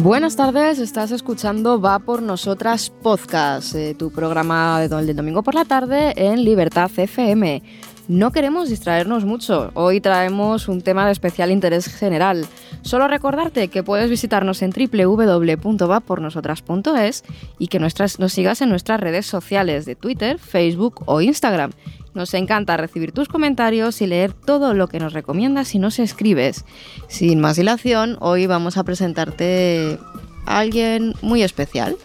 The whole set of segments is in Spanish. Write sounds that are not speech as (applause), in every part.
Buenas tardes, estás escuchando Va por Nosotras Podcast, eh, tu programa de- domingo por la tarde en Libertad FM. No queremos distraernos mucho, hoy traemos un tema de especial interés general. Solo recordarte que puedes visitarnos en www.vapornosotras.es y que nuestras, nos sigas en nuestras redes sociales de Twitter, Facebook o Instagram. Nos encanta recibir tus comentarios y leer todo lo que nos recomiendas y nos escribes. Sin más dilación, hoy vamos a presentarte a alguien muy especial.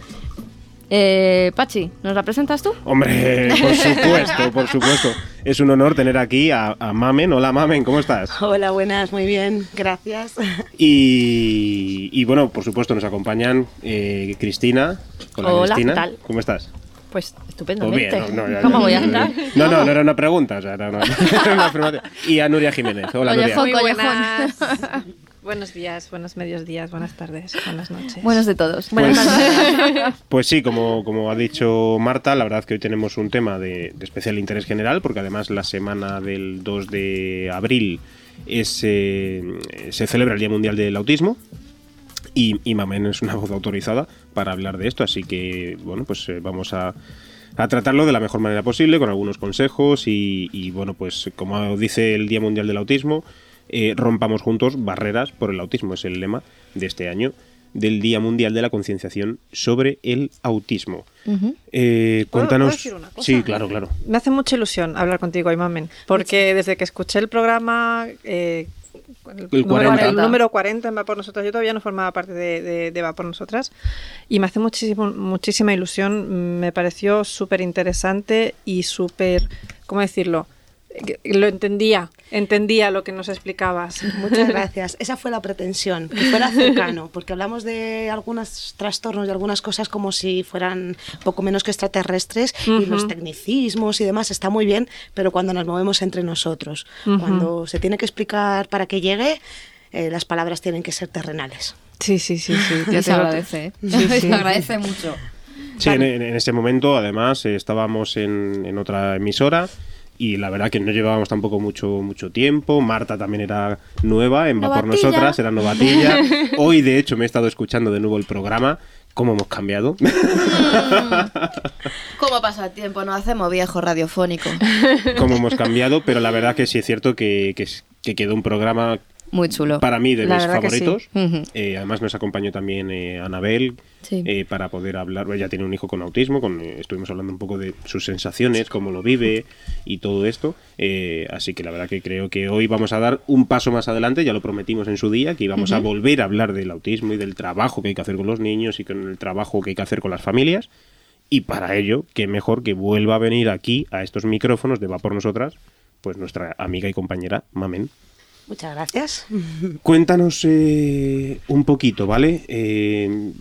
Eh, Pachi, ¿nos la presentas tú? Hombre, (laughs) por supuesto, por supuesto. Es un honor tener aquí a, a Mamen. Hola Mamen, ¿cómo estás? Hola, buenas, muy bien, gracias. Y, y, bueno, por supuesto nos acompañan eh, Cristina. Hola, Cristina. ¿qué tal? ¿Cómo estás? Pues Pues estupendamente. bien, no, no, ya- ¿Cómo ya- voy a estar? No, no, no era una pregunta, o sea, era una, era (laughs) una afirmación. Y a Nuria Jiménez. Hola Oye, Nuria. Muy buenas. (laughs) buenos días, buenos medios días, buenas tardes, buenas noches. Buenos de todos. Pues, (laughs) pues sí, como, como ha dicho Marta, la verdad que hoy tenemos un tema de, de especial interés general, porque además la semana del 2 de abril es, eh, se celebra el Día Mundial del Autismo. Y, y Mamen es una voz autorizada para hablar de esto, así que bueno, pues eh, vamos a, a tratarlo de la mejor manera posible, con algunos consejos y, y, bueno, pues como dice el Día Mundial del Autismo, eh, rompamos juntos barreras por el autismo, es el lema de este año del Día Mundial de la Concienciación sobre el Autismo. Ujú. Eh, ¿Puedo- cuéntanos... puedo decir una cosa? Sí, claro, claro. Me hace mucha ilusión hablar contigo, Imamen, porque desde que escuché el programa, eh, el, El número, 40. el número 40 en Va por Nosotras, yo todavía no formaba parte de, de- de Va por Nosotras, y me hace muchísimo, muchísima ilusión, me pareció súper interesante y súper, ¿cómo decirlo? Lo entendía, entendía lo que nos explicabas. (laughs) Muchas gracias. Esa fue la pretensión, que fuera cercano, porque hablamos de algunos trastornos y algunas cosas como si fueran poco menos que extraterrestres y los tecnicismos y demás está muy bien, pero cuando nos movemos entre nosotros, cuando se tiene que explicar para que llegue, eh, las palabras tienen que ser terrenales. Sí, sí, sí, sí. Ya se te agradece. ¿eh? Sí, (laughs) agradece mucho. Sí, en, en ese momento, además, eh, estábamos en, en otra emisora y la verdad que no llevábamos tampoco mucho, mucho tiempo. Marta también era nueva en Va por. Nosotras, era novatilla. (laughs) Hoy, de hecho, me he estado escuchando de nuevo el programa. ¿Cómo hemos cambiado? (laughs) ¿Cómo pasa el tiempo? Nos hacemos viejo radiofónico. ¿Cómo hemos cambiado? Pero la verdad que sí es cierto que, que quedó un programa Muy chulo. para mí de La mis sí. favoritos. Eh, además nos acompañó también eh, Anabel Sí. eh, para poder hablar. Ella tiene un hijo con autismo, con, eh, estuvimos hablando un poco de sus sensaciones, cómo lo vive y todo esto. Eh, así que la verdad que creo que hoy vamos a dar un paso más adelante, ya lo prometimos en su día, que íbamos a volver a hablar del autismo y del trabajo que hay que hacer con los niños y con el trabajo que hay que hacer con las familias. Y para ello, qué mejor que vuelva a venir aquí a estos micrófonos de Va por Nosotras, pues nuestra amiga y compañera Mamen. Muchas gracias. Cuéntanos eh, un poquito, ¿vale? Eh,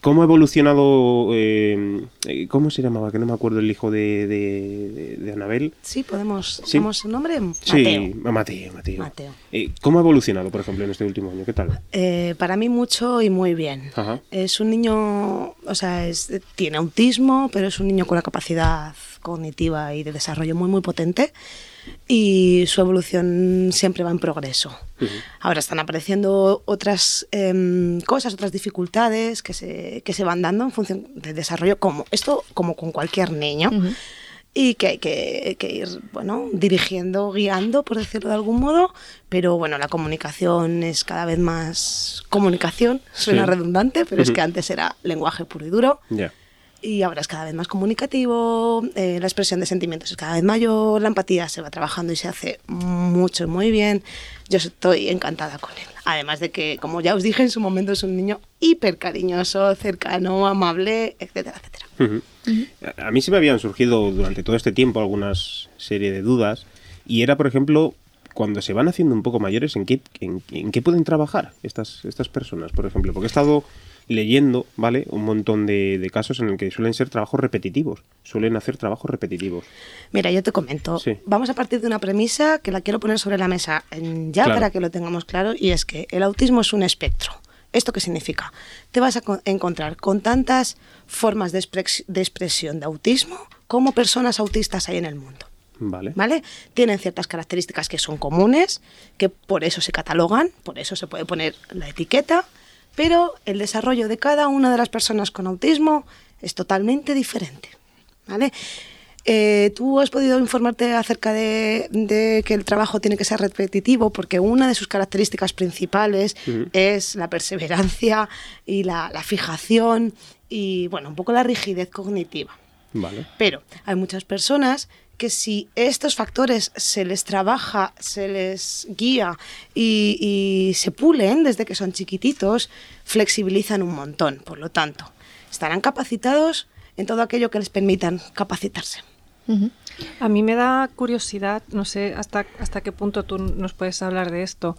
¿Cómo ha evolucionado, eh, eh, cómo se llamaba? Que no me acuerdo el hijo de, de, Anabel. Sí, podemos. Sí. ¿Damos su nombre? Sí, Mateo. Mateo. Mateo. Mateo. ¿Cómo ha evolucionado, por ejemplo, en este último año? ¿Qué tal? Eh, para mí mucho y muy bien. Ajá. Es un niño, o sea, es- tiene autismo, pero es un niño con una capacidad cognitiva y de desarrollo muy, muy potente y su evolución siempre va en progreso. Ahora están apareciendo otras em, cosas, otras dificultades que se, que se van dando en función del desarrollo, como esto como con cualquier niño. Y que hay que, que ir, bueno, dirigiendo, guiando, por decirlo de algún modo, pero bueno, la comunicación es cada vez más comunicación, suena Sí. redundante, pero es Ujú. que antes era lenguaje puro y duro, Ya. Y ahora es cada vez más comunicativo, eh, la expresión de sentimientos es cada vez mayor, la empatía se va trabajando y se hace mucho y muy bien. Yo estoy encantada con él. Además de que, como ya os dije, en su momento es un niño hiper cariñoso, cercano, amable, etcétera, etcétera. Ujú. A a mí se me habían surgido durante todo este tiempo algunas serie de dudas y era, por ejemplo, cuando se van haciendo un poco mayores, ¿en qué, en, en qué pueden trabajar estas, estas personas, por ejemplo? Porque he estado leyendo, ¿vale? Un montón de, de casos en el que suelen ser trabajos repetitivos, suelen hacer trabajos repetitivos. Mira, yo te comento. Sí. Vamos a partir de una premisa que la quiero poner sobre la mesa en- ya Claro. para que lo tengamos claro, y es que el autismo es un espectro. ¿Esto qué significa? Te vas a co- encontrar con tantas formas de, expres- de expresión de autismo como personas autistas hay en el mundo. ¿Vale? ¿Vale? Tienen ciertas características que son comunes, que por eso se catalogan, por eso se puede poner la etiqueta, pero el desarrollo de cada una de las personas con autismo es totalmente diferente. ¿vale? Eh, ¿Tú has podido informarte acerca de, que el trabajo tiene que ser repetitivo? Porque una de sus características principales es la perseverancia y la, fijación y, bueno, un poco la rigidez cognitiva. Vale. Pero hay muchas personas que si estos factores se les trabaja, se les guía y, y, se pulen desde que son chiquititos, flexibilizan un montón. Por lo tanto, estarán capacitados en todo aquello que les permitan capacitarse. A mí me da curiosidad, no sé hasta, hasta qué punto tú nos puedes hablar de esto,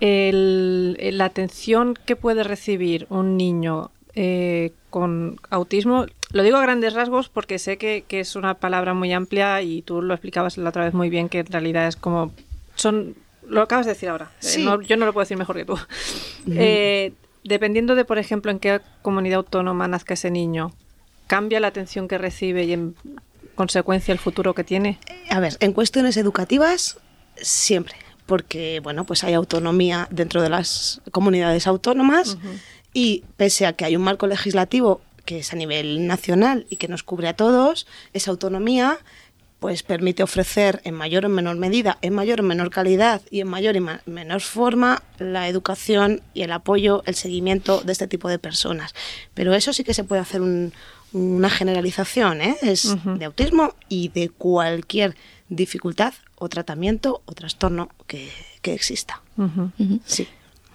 la atención que puede recibir un niño eh, con autismo, lo digo a grandes rasgos porque sé que, es una palabra muy amplia y tú lo explicabas la otra vez muy bien, que en realidad es como... son Lo acabas de decir ahora, eh, yo no lo puedo decir mejor que tú. Eh, dependiendo de, por ejemplo, en qué comunidad autónoma nazca ese niño, ¿cambia la atención que recibe y en consecuencia el futuro que tiene? A ver, en cuestiones educativas, siempre, porque bueno, pues hay autonomía dentro de las comunidades autónomas y pese a que hay un marco legislativo que es a nivel nacional y que nos cubre a todos, esa autonomía pues permite ofrecer en mayor o menor medida, en mayor o menor calidad y en mayor y menor forma la educación y el apoyo, el seguimiento de este tipo de personas. Pero eso sí que se puede hacer un, una generalización, ¿eh? es de autismo y de cualquier dificultad o tratamiento o trastorno que, exista. Sí.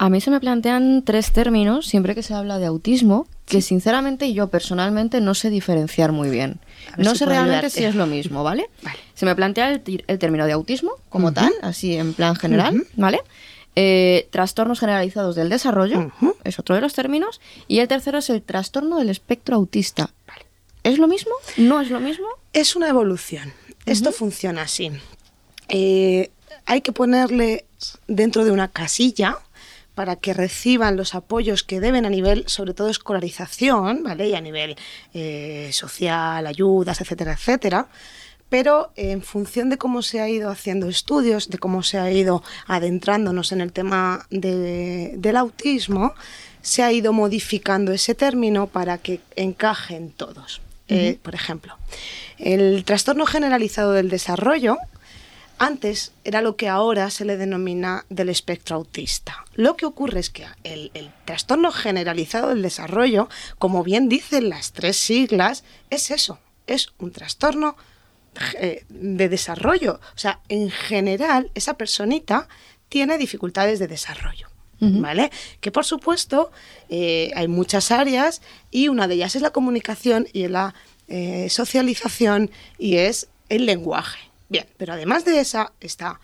A mí se me plantean tres términos siempre que se habla de autismo que sinceramente yo personalmente no sé diferenciar muy bien. No sé realmente si es lo mismo, ¿vale? (laughs) Se me plantea el, término de autismo como tal, así en plan general, ¿vale? Eh, trastornos generalizados del desarrollo, es otro de los términos, y el tercero es el trastorno del espectro autista. ¿Es lo mismo? ¿No es lo mismo? Es una evolución. Esto funciona así. Eh, hay que ponerle dentro de una casilla para que reciban los apoyos que deben a nivel, sobre todo, escolarización, ¿vale? Y a nivel eh, social, ayudas, etcétera, etcétera pero en función de cómo se ha ido haciendo estudios, de cómo se ha ido adentrándonos en el tema del autismo, se ha ido modificando ese término para que encajen todos. Eh, por ejemplo, el trastorno generalizado del desarrollo antes era lo que ahora se le denomina del espectro autista. Lo que ocurre es que el, el, trastorno generalizado del desarrollo, como bien dicen las tres siglas, es eso, es un trastorno eh, de desarrollo. O sea, en general, esa personita tiene dificultades de desarrollo. ¿Vale? Que por supuesto eh, hay muchas áreas y una de ellas es la comunicación y la eh, socialización y es el lenguaje. Bien, pero además de esa está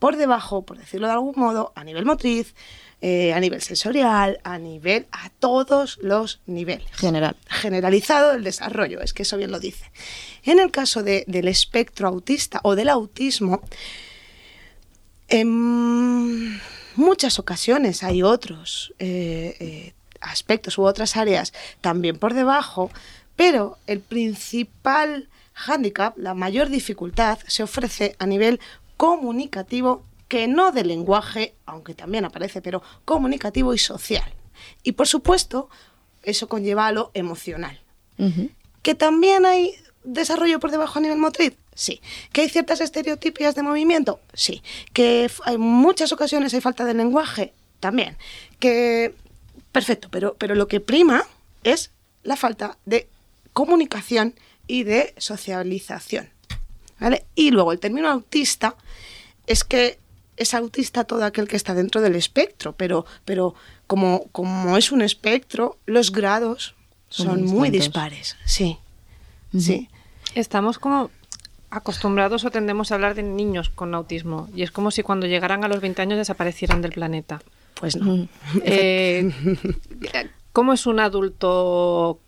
por debajo, por decirlo de algún modo, a nivel motriz, a nivel sensorial, a nivel, a todos los niveles. General. Generalizado el desarrollo, es que eso bien lo dice. En el caso del espectro autista o del autismo, en muchas ocasiones hay otros eh, eh, aspectos u otras áreas también por debajo, pero el principal hándicap, la mayor dificultad, se ofrece a nivel comunicativo, que no de lenguaje, aunque también aparece, pero comunicativo y social. Y por supuesto, eso conlleva a lo emocional. Que también hay desarrollo por debajo a nivel motriz? Sí. ¿Que hay ciertas estereotipias de movimiento? Sí. ¿Que hay muchas ocasiones hay falta de lenguaje? También. Que. Perfecto, pero, pero lo que prima es la falta de comunicación y de socialización. ¿Vale? Y luego el término autista es que es autista todo aquel que está dentro del espectro, pero, pero como, como es un espectro, los grados son, muy dispares. Sí. Sí. Estamos como acostumbrados o tendemos a hablar de niños con autismo y es como si cuando llegaran a los 20 años desaparecieran del planeta. Pues no. Eh, ¿Cómo es un adulto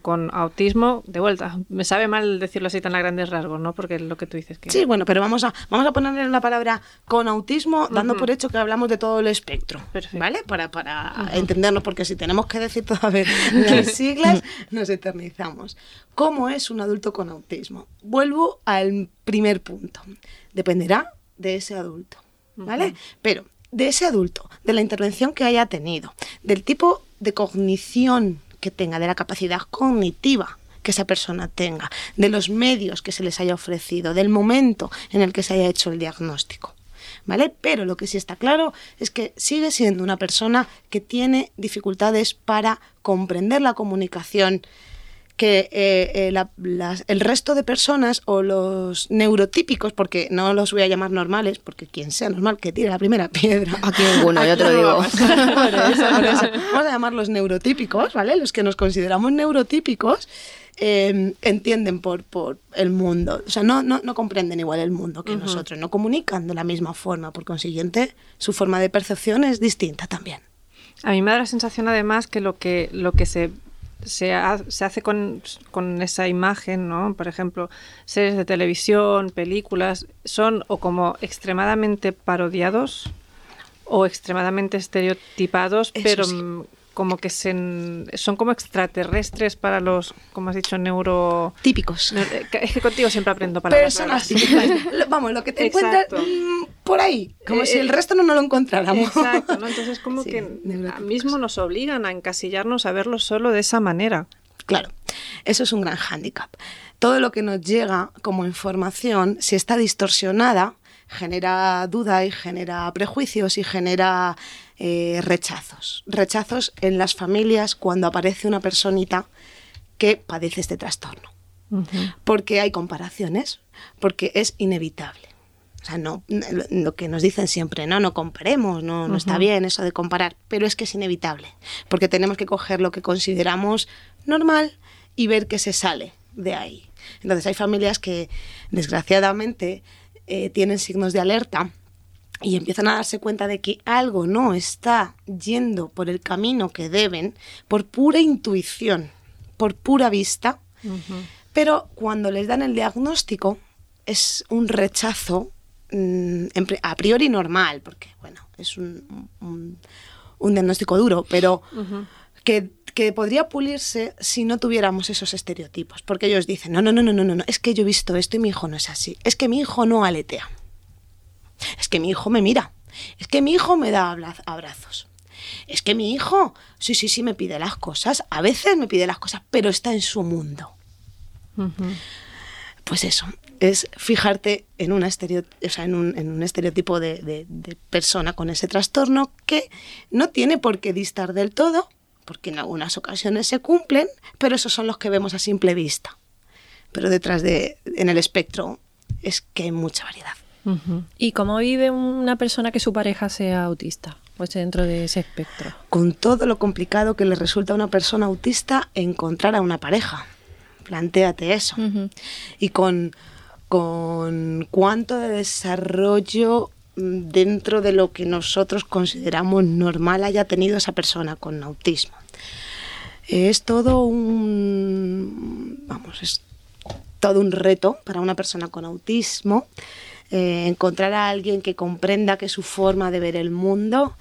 con, autismo, de vuelta, me sabe mal decirlo así tan a grandes rasgos, ¿no? Porque es lo que tú dices que... Sí, bueno, pero vamos a, vamos a ponerle la palabra con autismo, dando por hecho que hablamos de todo el espectro, ¿vale? Para, para entendernos, porque si tenemos que decir vez (laughs) las siglas, nos eternizamos. ¿Cómo es un adulto con autismo? Vuelvo al primer punto. Dependerá de ese adulto, ¿vale? Pero de ese adulto, de la intervención que haya tenido, del tipo de cognición que tenga, de la capacidad cognitiva que esa persona tenga, de los medios que se les haya ofrecido, del momento en el que se haya hecho el diagnóstico. ¿Vale? Pero lo que sí está claro es que sigue siendo una persona que tiene dificultades para comprender la comunicación, que eh, eh, la- las- el resto de personas o los neurotípicos, porque no los voy a llamar normales, porque quien sea normal que tire la primera piedra. (laughs) Aquí ninguno, ya te lo (laughs) digo. vamos. (laughs) Por eso, por eso. Vamos a llamarlos neurotípicos, ¿vale? Los que nos consideramos neurotípicos eh, entienden por, por el mundo. O sea, no, no, no comprenden igual el mundo que nosotros, no comunican de la misma forma. Por consiguiente, su forma de percepción es distinta también. A mí me da la sensación además que lo que, lo que se, se, ha- se hace con, con esa imagen, ¿no? Por ejemplo, series de televisión, películas, son o como extremadamente parodiados o extremadamente estereotipados, Eso pero sí. Como que se, son como extraterrestres para los, como has dicho, neuro... Típicos. eh, Es que contigo siempre aprendo palabras. Personas típicas. (laughs) Vamos, lo que te encuentras mm, por ahí, como Eh, si el eh, resto no, no lo encontráramos. Exacto, ¿no? Entonces (laughs) como Sí, que neurotípicos. mismo nos obligan a encasillarnos a verlo solo de esa manera. Claro, eso es un gran hándicap. Todo lo que nos llega como información, si está distorsionada, genera duda y genera prejuicios y genera eh, rechazos. Rechazos en las familias cuando aparece una personita que padece este trastorno. Porque hay comparaciones, porque es inevitable. O sea, no, lo- que nos dicen siempre, no, no comparemos, no, no está bien eso de comparar, pero es que es inevitable, porque tenemos que coger lo que consideramos normal y ver qué se sale de ahí. Entonces hay familias que desgraciadamente eh, tienen signos de alerta y empiezan a darse cuenta de que algo no está yendo por el camino que deben por pura intuición, por pura vista, pero cuando les dan el diagnóstico es un rechazo mm, a priori normal, porque bueno, es un, un- un diagnóstico duro, pero que, que podría pulirse si no tuviéramos esos estereotipos, porque ellos dicen, no, no, no, no, no, no, no, es que yo he visto esto y mi hijo no es así, es que mi hijo no aletea, es que mi hijo me mira, es que mi hijo me da abra- abrazos. Es que mi hijo, sí, sí, sí, me pide las cosas. A veces me pide las cosas, pero está en su mundo. Pues eso, es fijarte en, una estereo- o sea, en, un, en un estereotipo de, de- de persona con ese trastorno que no tiene por qué distar del todo, porque en algunas ocasiones se cumplen, pero esos son los que vemos a simple vista. Pero detrás de, en el espectro, es que hay mucha variedad. ¿Y cómo vive una persona que su pareja sea autista? Pues dentro de ese espectro. con todo lo complicado que le resulta a una persona autista encontrar a una pareja. Plantéate eso. Ujú. Y con, con cuánto de desarrollo mm, dentro de lo que nosotros consideramos normal haya tenido esa persona con autismo. Es todo un, vamos, es todo un reto para una persona con autismo. Eh, encontrar a alguien que comprenda que su forma de ver el mundo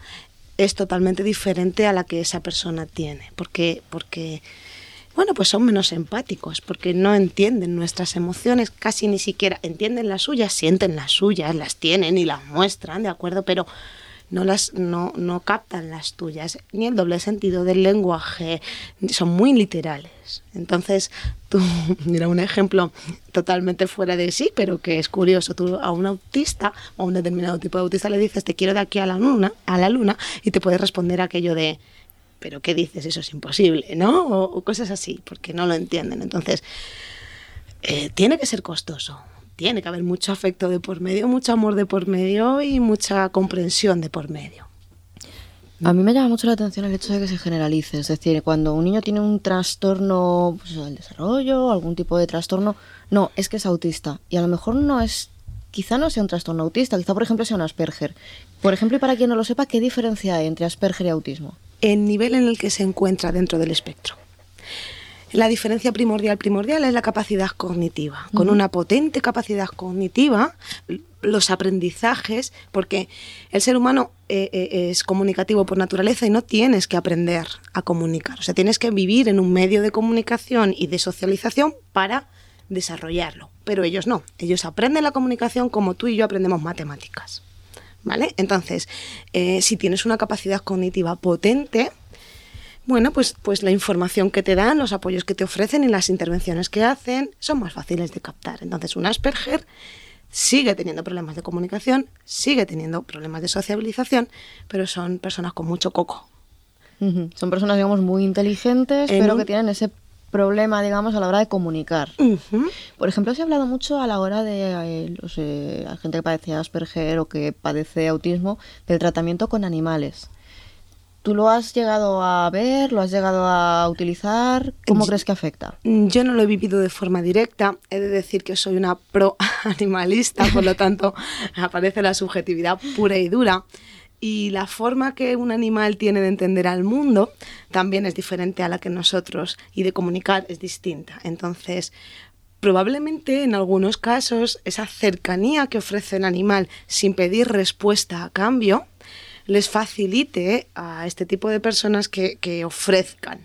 es totalmente diferente a la que esa persona tiene. Porque, porque bueno, pues son menos empáticos, porque no entienden nuestras emociones, casi ni siquiera entienden las suyas, sienten las suyas, las tienen y las muestran, ¿de acuerdo? Pero no las no, no captan las tuyas, ni el doble sentido del lenguaje, son muy literales. Entonces, (laughs) tú, mira, un ejemplo totalmente fuera de sí, pero que es curioso, tú a un autista o a un determinado tipo de autista le dices, te quiero de aquí a la luna, a la luna, y te puede responder aquello de, pero ¿qué dices? Eso es imposible, ¿no? O, o cosas así, porque no lo entienden. Entonces, eh, tiene que ser costoso. Tiene que haber mucho afecto de por medio, mucho amor de por medio y mucha comprensión de por medio. A mí me llama mucho la atención el hecho de que se generalice. Es decir, cuando un niño tiene un trastorno pues, del desarrollo, algún tipo de trastorno, no, es que es autista. Y a lo mejor no es, quizá no sea un trastorno autista, quizá por ejemplo sea un Asperger. Por ejemplo, y para quien no lo sepa, ¿qué diferencia hay entre Asperger y autismo? El nivel en el que se encuentra dentro del espectro. La diferencia primordial primordial es la capacidad cognitiva. Con una potente capacidad cognitiva, los aprendizajes, porque el ser humano eh, eh, es comunicativo por naturaleza y no tienes que aprender a comunicar. O sea, tienes que vivir en un medio de comunicación y de socialización para desarrollarlo. Pero ellos no. Ellos aprenden la comunicación como tú y yo aprendemos matemáticas. ¿Vale? Entonces, eh, si tienes una capacidad cognitiva potente, bueno, pues, pues la información que te dan, los apoyos que te ofrecen y las intervenciones que hacen son más fáciles de captar. Entonces, un Asperger sigue teniendo problemas de comunicación, sigue teniendo problemas de sociabilización, pero son personas con mucho coco. Son personas, digamos, muy inteligentes, En pero un- que tienen ese problema, digamos, a la hora de comunicar. Por ejemplo, se ha hablado mucho a la hora de eh, los, eh, la gente que padece Asperger o que padece autismo del tratamiento con animales. ¿Tú lo has llegado a ver? ¿Lo has llegado a utilizar? ¿Cómo Yo- crees que afecta? Mm, Yo no lo he vivido de forma directa, he de decir que soy una pro (laughs) animalista, por lo tanto (laughs) aparece la subjetividad pura y dura. Y la forma que un animal tiene de entender al mundo también es diferente a la que nosotros y de comunicar es distinta. Entonces, probablemente en algunos casos esa cercanía que ofrece el animal sin pedir respuesta a cambio les facilite a este tipo de personas que, que ofrezcan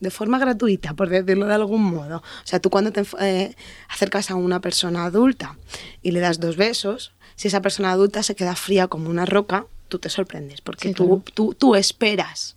de forma gratuita, por decirlo de algún modo. O sea, tú cuando te eh, acercas a una persona adulta y le das dos besos, si esa persona adulta se queda fría como una roca, tú te sorprendes, porque Sí, tú, claro. tú, tú esperas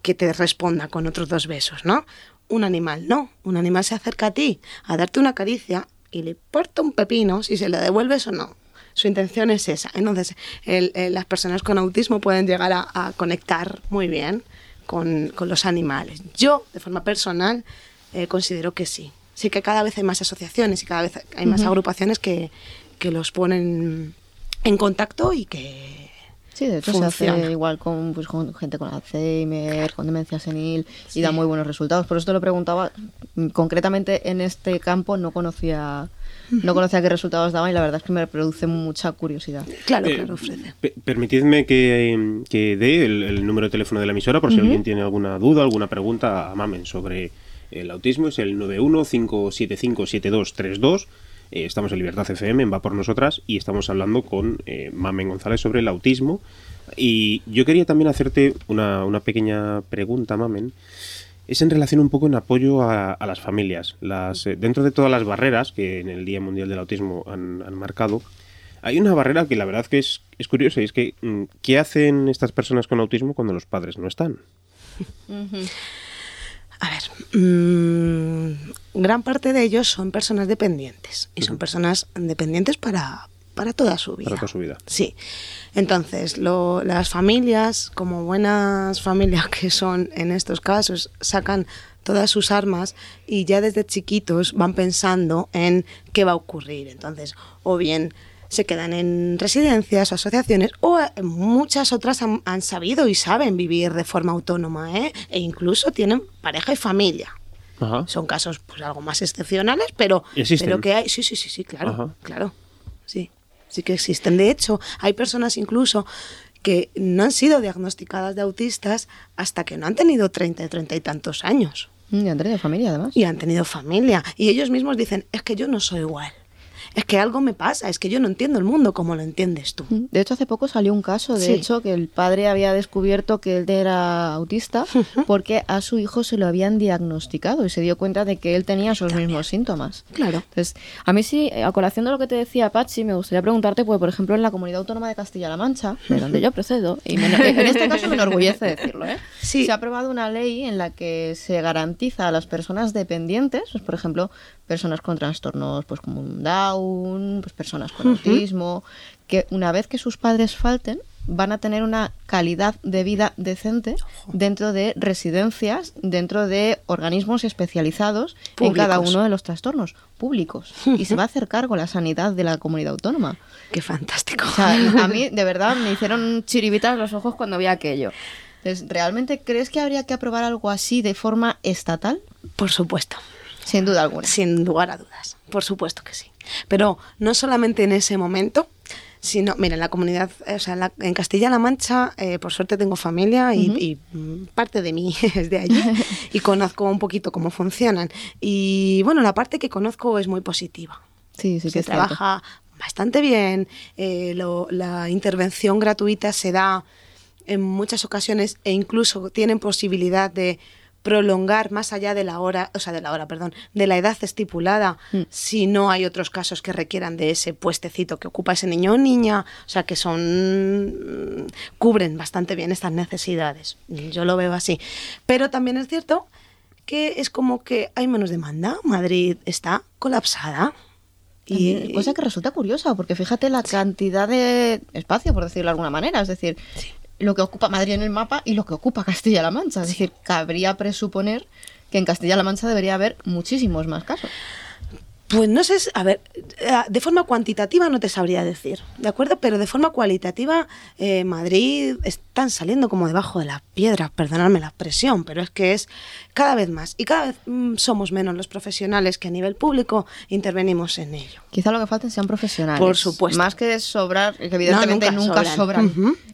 que te responda con otros dos besos, ¿no? Un animal no, un animal se acerca a ti a darte una caricia y le importa un pepino si se le devuelves o no. Su intención es esa. Entonces, el- el- las personas con autismo pueden llegar a, a conectar muy bien con, con los animales. Yo, de forma personal, eh, considero que sí. Sí que cada vez hay más asociaciones y cada vez hay más agrupaciones que, que los ponen en contacto y que Sí, de hecho se funciona. hace igual con, pues, con gente con Alzheimer, con demencia senil y da muy buenos resultados. Por eso te lo preguntaba. Concretamente en este campo no conocía, (laughs) no conocía qué resultados daban y la verdad es que me produce mucha curiosidad. Claro, Eh, claro, ofrece. pe- permitidme que, que dé el, el número de teléfono de la emisora por si alguien tiene alguna duda, alguna pregunta a Mamen sobre el autismo. Es el 91-575-7232. Eh, estamos en Libertad FM, en Va por Nosotras, y estamos hablando con eh, Mamen González sobre el autismo. Y yo quería también hacerte una, una pequeña pregunta, Mamen. Es en relación un poco en apoyo a, a las familias. Las, eh, dentro de todas las barreras que en el Día Mundial del Autismo han, han marcado, hay una barrera que la verdad que es, es curiosa y es que mm, ¿qué hacen estas personas con autismo cuando los padres no están? A ver, mm, gran parte de ellos son personas dependientes y son personas dependientes para, para toda su vida. Para toda su vida. Sí. Entonces, lo- las familias, como buenas familias que son en estos casos, sacan todas sus armas y ya desde chiquitos van pensando en qué va a ocurrir. Entonces, o bien se quedan en residencias o asociaciones, o muchas otras han, han sabido y saben vivir de forma autónoma, ¿eh? e incluso tienen pareja y familia. Ajá. Son casos pues algo más excepcionales, pero, pero que hay. Sí, sí, sí, sí, claro. Ajá. Claro. Sí, que existen. De hecho, hay personas incluso que no han sido diagnosticadas de autistas hasta que no han tenido 30, 30 y tantos años. Y han tenido familia además. Y han tenido familia. Y ellos mismos dicen, es que yo no soy igual. Es que algo me pasa, es que yo no entiendo el mundo como lo entiendes tú. De hecho, hace poco salió un caso, de Sí. hecho, que el padre había descubierto que él era autista porque a su hijo se lo habían diagnosticado y se dio cuenta de que él tenía esos mismos síntomas. Claro. Entonces, a mí sí, a colación de lo que te decía Pachi, me gustaría preguntarte, pues, por ejemplo, en la Comunidad Autónoma de Castilla-La Mancha, de donde yo procedo, y me- (laughs) en este caso me enorgullece decirlo, ¿eh? Sí. se ha aprobado una ley en la que se garantiza a las personas dependientes, pues, por ejemplo, personas con trastornos pues como un Down, pues personas con autismo, que una vez que sus padres falten, van a tener una calidad de vida decente dentro de residencias, dentro de organismos especializados en cada Públicos. uno de los trastornos públicos. Y se va a hacer cargo la sanidad de la comunidad autónoma. Qué fantástico. O sea, a mí, de (laughs) verdad, me hicieron chiribitas los ojos cuando vi aquello. Entonces, ¿realmente crees que habría que aprobar algo así de forma estatal? Por supuesto. Sin duda alguna. Sin lugar a dudas, por supuesto que sí. Pero no solamente en ese momento, sino, mira, en la comunidad, eh, o sea, en, la- en Castilla-La Mancha, eh, por suerte tengo familia y, y, parte de mí (laughs) es de allí y (laughs) conozco un poquito cómo funcionan. Y bueno, la parte que conozco es muy positiva. Sí, sí que se cierto. trabaja bastante bien, eh, lo- la intervención gratuita se da en muchas ocasiones e incluso tienen posibilidad de prolongar más allá de la hora, o sea, de la hora, perdón, de la edad estipulada, Mm. si no hay otros casos que requieran de ese puestecito que ocupa ese niño o niña, o sea, que son cubren bastante bien estas necesidades. Yo lo veo así. Pero también es cierto que es como que hay menos demanda. Madrid está colapsada. Y cosa que resulta curiosa, porque fíjate la cantidad de espacio, por decirlo de alguna manera, es decir, lo que ocupa Madrid en el mapa y lo que ocupa (laughs) Castilla-La Mancha. Es decir, cabría presuponer que en Castilla-La Mancha debería haber muchísimos más casos. Pues no sé, a ver, eh, de forma cuantitativa no te sabría decir, ¿de acuerdo? Pero de forma cualitativa, eh, Madrid están saliendo como debajo de la piedra, perdonadme la expresión, pero es que es cada vez más y cada vez mm, somos menos los profesionales que a nivel público intervenimos en ello. Quizá lo que falten sean profesionales. Por supuesto. Más que sobrar, que evidentemente nunca nunca, sobran.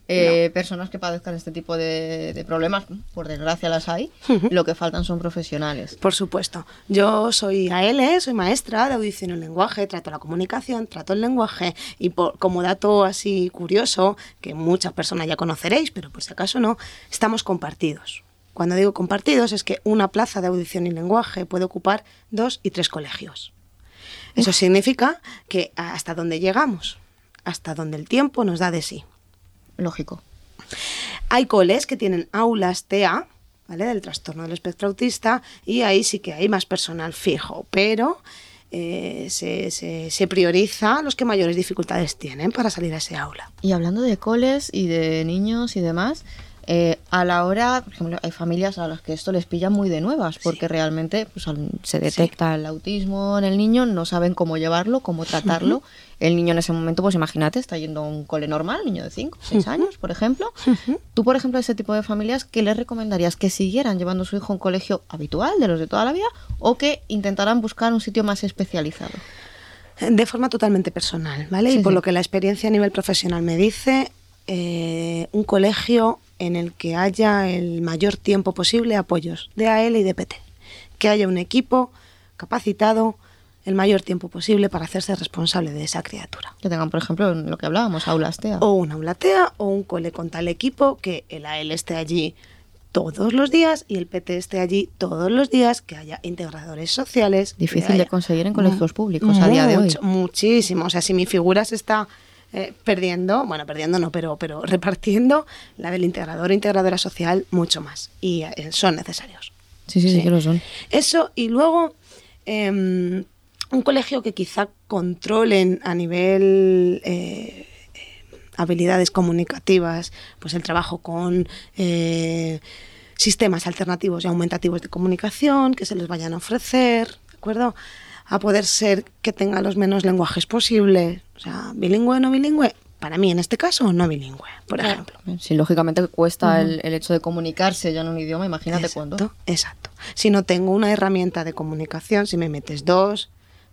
eh, personas que padezcan este tipo de, de problemas, por desgracia las hay, lo que faltan son profesionales. Por supuesto. Yo soy AL, soy maestra de audición y lenguaje, trato la comunicación, trato el lenguaje y por, como dato así curioso, que muchas personas ya conoceréis, pero por si acaso no, estamos compartidos. Cuando digo compartidos es que una plaza de audición y lenguaje puede ocupar dos y tres colegios. Eso significa que hasta donde llegamos, hasta donde el tiempo nos da de sí. Lógico. Hay coles que tienen aulas TEA, ¿vale? Del trastorno del espectro autista, y ahí sí que hay más personal fijo, pero eh, se, se- se prioriza los que mayores dificultades tienen para salir a ese aula. Y hablando de coles y de niños y demás, eh, a la hora, por ejemplo, hay familias a las que esto les pilla muy de nuevas, porque realmente pues, se detecta el autismo en el niño, no saben cómo llevarlo, cómo tratarlo. El niño en ese momento, pues imagínate, está yendo a un cole normal, niño de 5, 6 años, por ejemplo. Tú, por ejemplo, a ese tipo de familias, ¿qué les recomendarías? ¿Que siguieran llevando a su hijo a un colegio habitual, de los de toda la vida, o que intentaran buscar un sitio más especializado? De forma totalmente personal, ¿vale? Sí, y por sí. lo que la experiencia a nivel profesional me dice, eh, un colegio en el que haya el mayor tiempo posible apoyos de AL y de PT. Que haya un equipo capacitado el mayor tiempo posible para hacerse responsable de esa criatura. Que tengan, por ejemplo, lo que hablábamos, aulas TEA. O una aulatea o un cole con tal equipo que el AL esté allí todos los días y el PT esté allí todos los días, que haya integradores sociales. Difícil de conseguir en colegios públicos a día de hoy. Muchísimo. O sea, si mi figura se está eh, perdiendo, bueno, perdiendo no, pero, pero (laughs) repartiendo, la del integrador o integradora social, mucho más. Y eh, son necesarios. Sí, sí, sí, Sí. que lo son. Eso, y luego em, un colegio que quizá controlen a nivel eh, habilidades comunicativas, pues el trabajo con eh, sistemas alternativos y aumentativos de comunicación que se les vayan a ofrecer, ¿de acuerdo? A poder ser que tenga los menos lenguajes posibles, o sea, bilingüe o no bilingüe, para mí en este caso no bilingüe, por ejemplo. Si lógicamente cuesta el, el hecho de comunicarse ya en un idioma, imagínate exacto, cuándo. Exacto. Si no tengo una herramienta de comunicación, si me metes dos,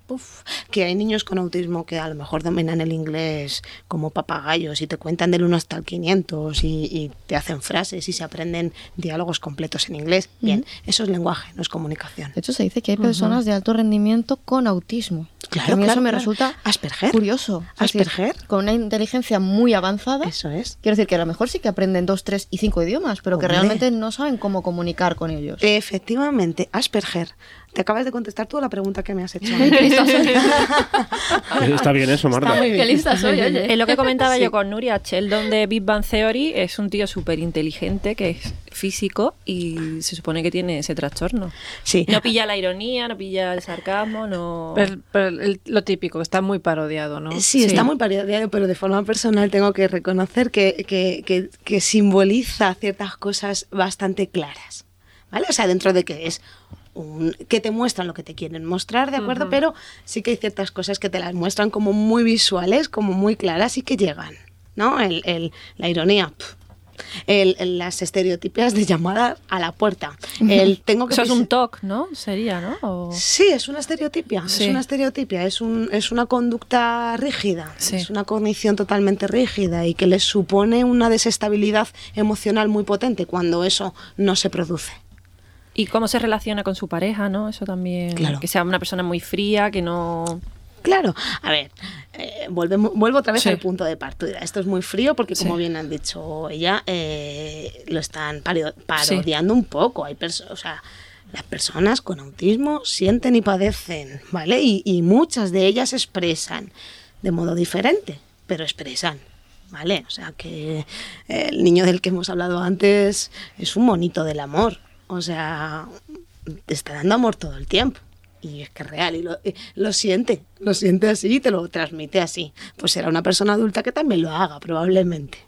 puf, que hay niños con autismo que a lo mejor dominan el inglés como papagayos y te cuentan del 1 hasta el 500 y, y te hacen frases y se aprenden diálogos completos en inglés. Bien, eso es lenguaje, no es comunicación. De hecho, se dice que hay personas de alto rendimiento con autismo. Claro, Que a mí claro, eso me claro. resulta Asperger. curioso. Es decir, Asperger. con una inteligencia muy avanzada. Eso es. Quiero decir que a lo mejor sí que aprenden dos, tres y cinco idiomas, pero que Hombre. realmente no saben cómo comunicar con ellos. Efectivamente, Asperger. Te acabas de contestar tú a la pregunta que me has hecho. (laughs) (laughs) Está bien eso, Marta. muy bien. Qué lista soy, oye. Es lo que comentaba Sí. yo con Nuria. Sheldon de Big Bang Theory es un tío súper inteligente que es físico y se supone que tiene ese trastorno. Sí. No pilla la ironía, no pilla el sarcasmo, no. Pero, pero el- lo típico, que está muy parodiado, ¿no? Sí, está muy parodiado, pero de forma personal tengo que reconocer que, que- que- que simboliza ciertas cosas bastante claras. ¿Vale? O sea, dentro de que es un, que te muestran lo que te quieren mostrar, ¿de acuerdo? Pero sí que hay ciertas cosas que te las muestran como muy visuales, como muy claras y que llegan. ¿No? El, el- la ironía. El- el- las estereotipias de llamada a la puerta. El tengo que Eso es un TOC, ¿no? Sería, ¿no? O- Sí, es una estereotipia, Sí. es una estereotipia, es, un, es una conducta rígida, Sí. es una cognición totalmente rígida y que les supone una desestabilidad emocional muy potente cuando eso no se produce. Y cómo se relaciona con su pareja, ¿no? Eso también. Claro. Que sea una persona muy fría, que no. Claro, a ver, eh, volvemos, vuelvo otra vez Sí. al punto de partida. Esto es muy frío porque, como Sí. bien han dicho ella, eh, lo están paro- parodiando un poco. Hay o sea, las personas con autismo sienten y padecen, ¿vale? Y, y muchas de ellas expresan de modo diferente, pero expresan. ¿Vale? O sea que el niño del que hemos hablado antes es un monito del amor. O sea, te está dando amor todo el tiempo. Y es que es real, y lo, y lo siente, lo siente así y te lo transmite así. Pues será una persona adulta que también lo haga, probablemente.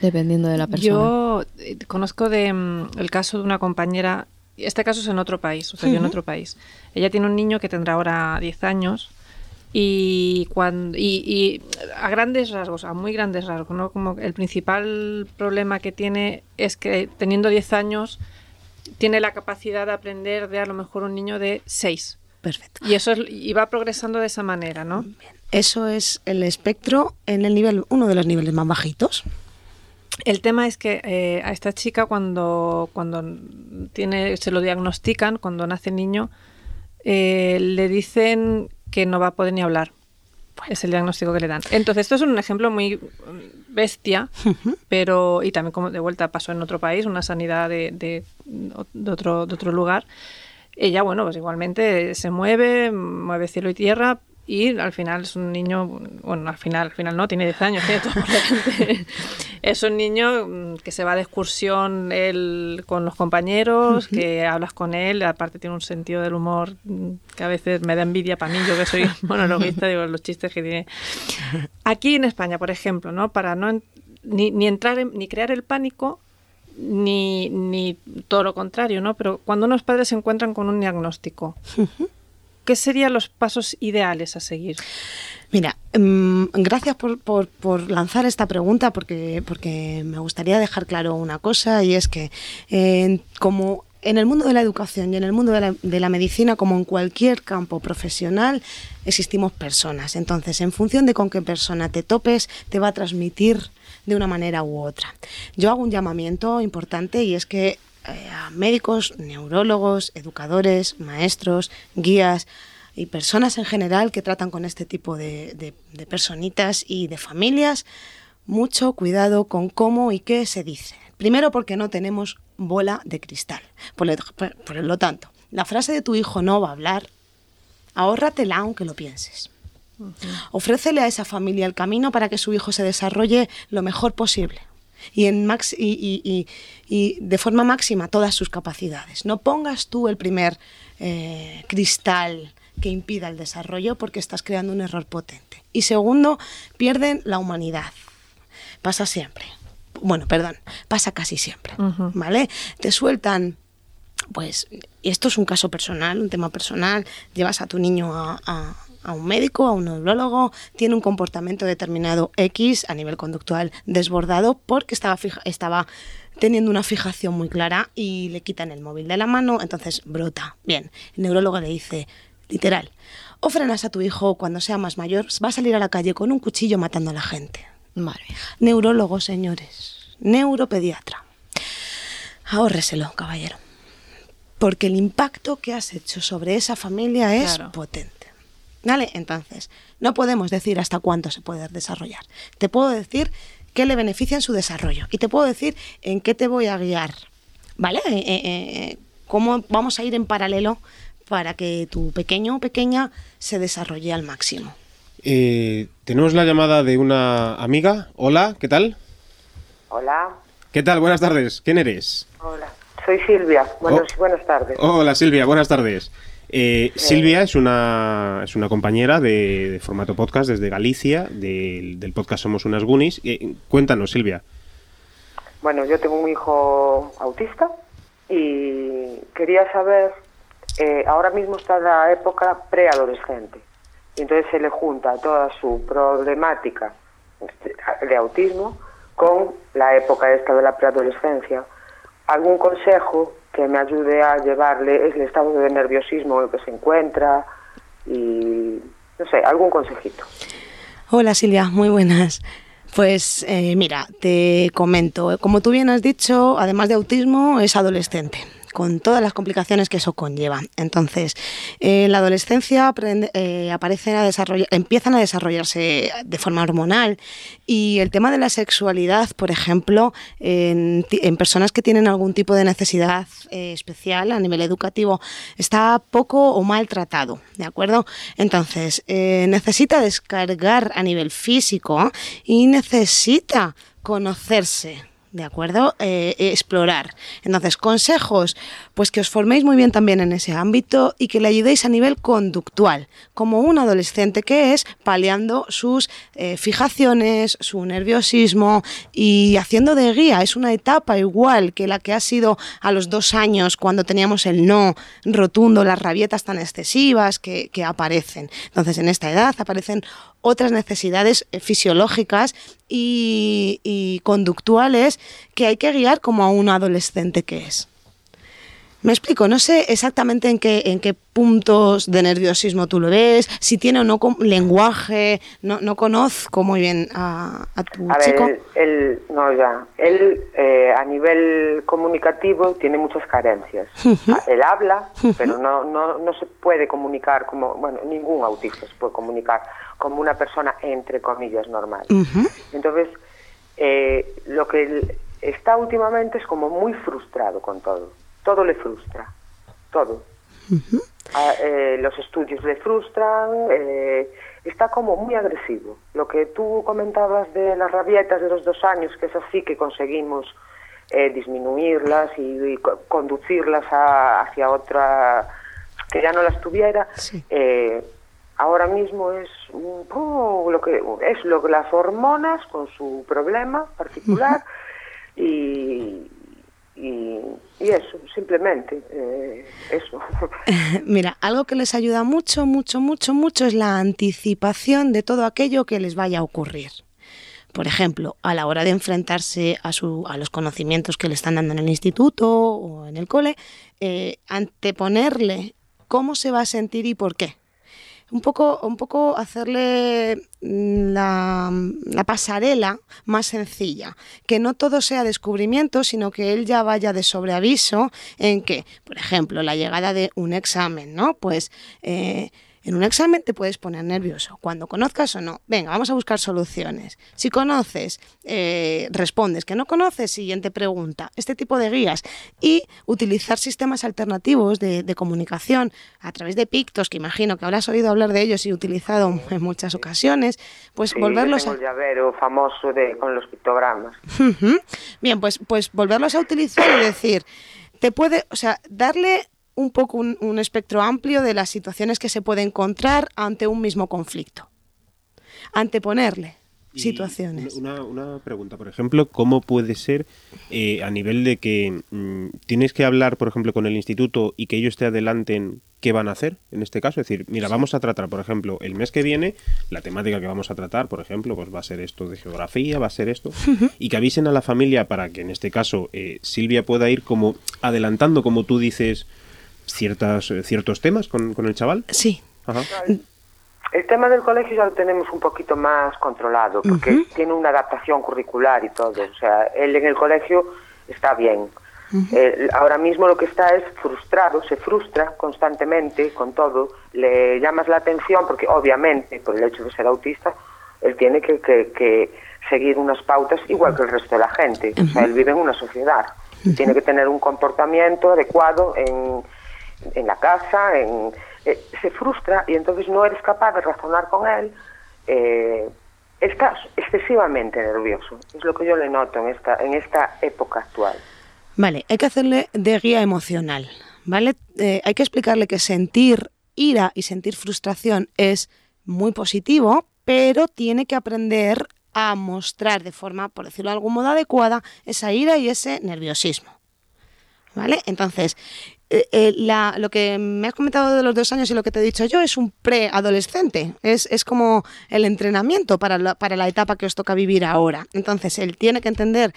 Dependiendo de la persona. Yo eh, conozco de, mm, el caso de una compañera, este caso es en otro país, sucedió en Ujú. otro país. Ella tiene un niño que tendrá ahora 10 años y, cuando, y, y a grandes rasgos, a muy grandes rasgos, ¿no? Como el principal problema que tiene es que teniendo 10 años tiene la capacidad de aprender de a lo mejor un niño de 6. Perfecto. Y eso es, y va progresando de esa manera, ¿no? Eso es el espectro en el nivel, uno de los niveles más bajitos. El tema es que eh, a esta chica cuando, cuando tiene, se lo diagnostican, cuando nace niño, eh, le dicen que no va a poder ni hablar. Es el diagnóstico que le dan. Entonces, esto es un ejemplo muy mm, bestia, pero y también como de vuelta pasó en otro país, una sanidad de, de, de otro, de otro lugar. Ella, bueno, pues igualmente se mueve, mueve cielo y tierra y al final es un niño, bueno, al final, al final no, tiene 10 años, tiene (laughs) todo por delante. Es un niño mm, que se va de excursión él con los compañeros, que hablas con él, aparte tiene un sentido del humor mm, que a veces me da envidia para mí, yo que soy (laughs) monologuista, digo, los chistes que tiene. Aquí en España, por ejemplo, ¿no? Para no ni, ni entrar en- ni crear el pánico, ni, ni todo lo contrario, ¿no? Pero cuando unos padres se encuentran con un diagnóstico, ¿qué serían los pasos ideales a seguir? Mira, mm, gracias por, por- lanzar esta pregunta porque, porque me gustaría dejar claro una cosa y es que como en el mundo de la educación y en el mundo de la, de la medicina, como en cualquier campo profesional, existimos personas. Entonces, en función de con qué persona te topes, te va a transmitir de una manera u otra. Yo hago un llamamiento importante y es que eh, a médicos, neurólogos, educadores, maestros, guías y personas en general que tratan con este tipo de, de- de personitas y de familias, mucho cuidado con cómo y qué se dice. Primero porque no tenemos bola de cristal. Por lo, por- por lo tanto, la frase de tu hijo no va a hablar, ahórratela aunque lo pienses. Ofrécele a esa familia el camino para que su hijo se desarrolle lo mejor posible y, en max- y, y- y- de forma máxima todas sus capacidades. No pongas tú el primer eh, cristal que impida el desarrollo porque estás creando un error potente. Y segundo, pierden la humanidad. Pasa siempre. Bueno, perdón, pasa casi siempre. ¿Vale? Te sueltan pues y esto es un caso personal, un tema personal, llevas a tu niño a, a- a un médico, a un neurólogo, tiene un comportamiento determinado X a nivel conductual desbordado porque estaba, fija- estaba teniendo una fijación muy clara y le quitan el móvil de la mano, entonces brota. Bien, el neurólogo le dice, literal, o frenas a tu hijo cuando sea más mayor, va a salir a la calle con un cuchillo matando a la gente. Mía. Neurólogo, señores, neuropediatra. Ahórreselo, caballero. Porque el impacto que has hecho sobre esa familia es Claro. potente. ¿Vale? Entonces, no podemos decir hasta cuánto se puede desarrollar. Te puedo decir qué le beneficia en su desarrollo y te puedo decir en qué te voy a guiar. ¿Vale? Eh, eh, eh, cómo vamos a ir en paralelo para que tu pequeño o pequeña se desarrolle al máximo. Eh, tenemos la llamada de una amiga. Hola, ¿qué tal? Hola, ¿Qué tal? Buenas tardes. ¿Quién eres? hola. Soy Silvia. Buenos, Oh. Buenas tardes. Hola Silvia, buenas tardes. Eh, Silvia es una, es una compañera de, de formato podcast desde Galicia, del, del podcast Somos unas Goonies. Eh, cuéntanos, Silvia. Bueno, yo tengo un hijo autista y quería saber, eh, ahora mismo está en la época preadolescente. Y entonces se le junta toda su problemática de autismo con la época esta de la preadolescencia. ¿Algún consejo que me ayude a llevarle el estado de nerviosismo en el que se encuentra? Y no sé, algún consejito. Hola Silvia, muy buenas. Pues eh, mira, te comento, como tú bien has dicho, además de autismo, es adolescente. Con todas las complicaciones que eso conlleva. Entonces, en la adolescencia eh, aparecen a desarrollar, empiezan a desarrollarse de forma hormonal y el tema de la sexualidad, por ejemplo, en, personas que tienen algún tipo de necesidad eh, especial a nivel educativo, está poco o mal tratado, ¿de acuerdo? Entonces, eh, necesita descargar a nivel físico y necesita conocerse. ¿De acuerdo? Eh, explorar. Entonces, consejos, pues que os forméis muy bien también en ese ámbito y que le ayudéis a nivel conductual, como un adolescente que es paliando sus eh, fijaciones, su nerviosismo y haciendo de guía. Es una etapa igual que la que ha sido a los dos años cuando teníamos el no rotundo, las rabietas tan excesivas que aparecen. Entonces, en esta edad aparecen otras necesidades eh, fisiológicas y, y conductuales que hay que guiar como a un adolescente que es. Me explico, no sé exactamente en qué, en qué puntos de nerviosismo tú lo ves, si tiene o no lenguaje, no, no conozco muy bien a, a tu A chico. ver, él, él- no ya, él eh, a nivel comunicativo tiene muchas carencias. Ah, Él habla, pero no, no, no se puede comunicar como, bueno, ningún autista se puede comunicar como una persona entre comillas normal. Entonces, eh, lo que él está últimamente es como muy frustrado con todo. Todo le frustra, todo. Ah, eh, los estudios le frustran, eh, está como muy agresivo. Lo que tú comentabas de las rabietas de los dos años, que es así que conseguimos eh, disminuirlas y, y co- conducirlas a- hacia otra, que ya no las tuviera, Sí. eh, ahora mismo es un- oh, lo que es lo que las hormonas con su problema particular y, y, eso, simplemente, eh, eso. (laughs) Mira, algo que les ayuda mucho, mucho, mucho, mucho es la anticipación de todo aquello que les vaya a ocurrir. Por ejemplo, a la hora de enfrentarse a, su, a los conocimientos que le están dando en el instituto o en el cole, eh, anteponerle cómo se va a sentir y por qué. Un poco, un poco hacerle mm, la, la pasarela más sencilla, que no todo sea descubrimiento, sino que él ya vaya de sobreaviso en que, por ejemplo, la llegada de un examen, ¿no? Pues eh, en un examen te puedes poner nervioso. Cuando conozcas o no, venga, vamos a buscar soluciones. Si conoces, eh, respondes. Que no conoces, siguiente pregunta. Este tipo de guías. Y utilizar sistemas alternativos de, de comunicación a través de pictos, que imagino que habrás oído hablar de ellos y utilizado en muchas ocasiones, pues Sí, volverlos yo a... el llavero famoso de, con los pictogramas. Bien, pues, pues volverlos a utilizar y decir, te puede, o sea, darle un poco un, un espectro amplio de las situaciones que se puede encontrar ante un mismo conflicto. Anteponerle situaciones. Una, una pregunta, por ejemplo, ¿cómo puede ser eh, a nivel de que mm, tienes que hablar, por ejemplo, con el instituto y que ellos te adelanten qué van a hacer en este caso? Es decir, mira, vamos a tratar, por ejemplo, el mes que viene, la temática que vamos a tratar, por ejemplo, pues va a ser esto de geografía, va a ser esto, y que avisen a la familia para que en este caso eh, Silvia pueda ir como adelantando, como tú dices, ciertas, eh, ciertos temas con, con el chaval. Sí, Ajá. El tema del colegio ya lo tenemos un poquito más controlado, porque tiene una adaptación curricular y todo. O sea, él en el colegio está bien. Eh, ahora mismo lo que está es frustrado, se frustra constantemente con todo. Le llamas la atención porque obviamente, por el hecho de ser autista, él tiene que, que- que seguir unas pautas igual que el resto de la gente. O sea, él vive en una sociedad. Tiene que tener un comportamiento adecuado en, en la casa, en, eh, se frustra y entonces no eres capaz de razonar con él. eh, estás excesivamente nervioso. Es lo que yo le noto en esta, en esta época actual. Vale, hay que hacerle de guía emocional, ¿vale? Eh, hay que explicarle que sentir ira y sentir frustración es muy positivo, pero tiene que aprender a mostrar de forma, por decirlo de algún modo adecuada, esa ira y ese nerviosismo. ¿Vale? Entonces, eh, eh, la- lo que me has comentado de los dos años y lo que te he dicho yo es un preadolescente. Es, es como el entrenamiento para la, para la etapa que os toca vivir ahora. Entonces, él tiene que entender,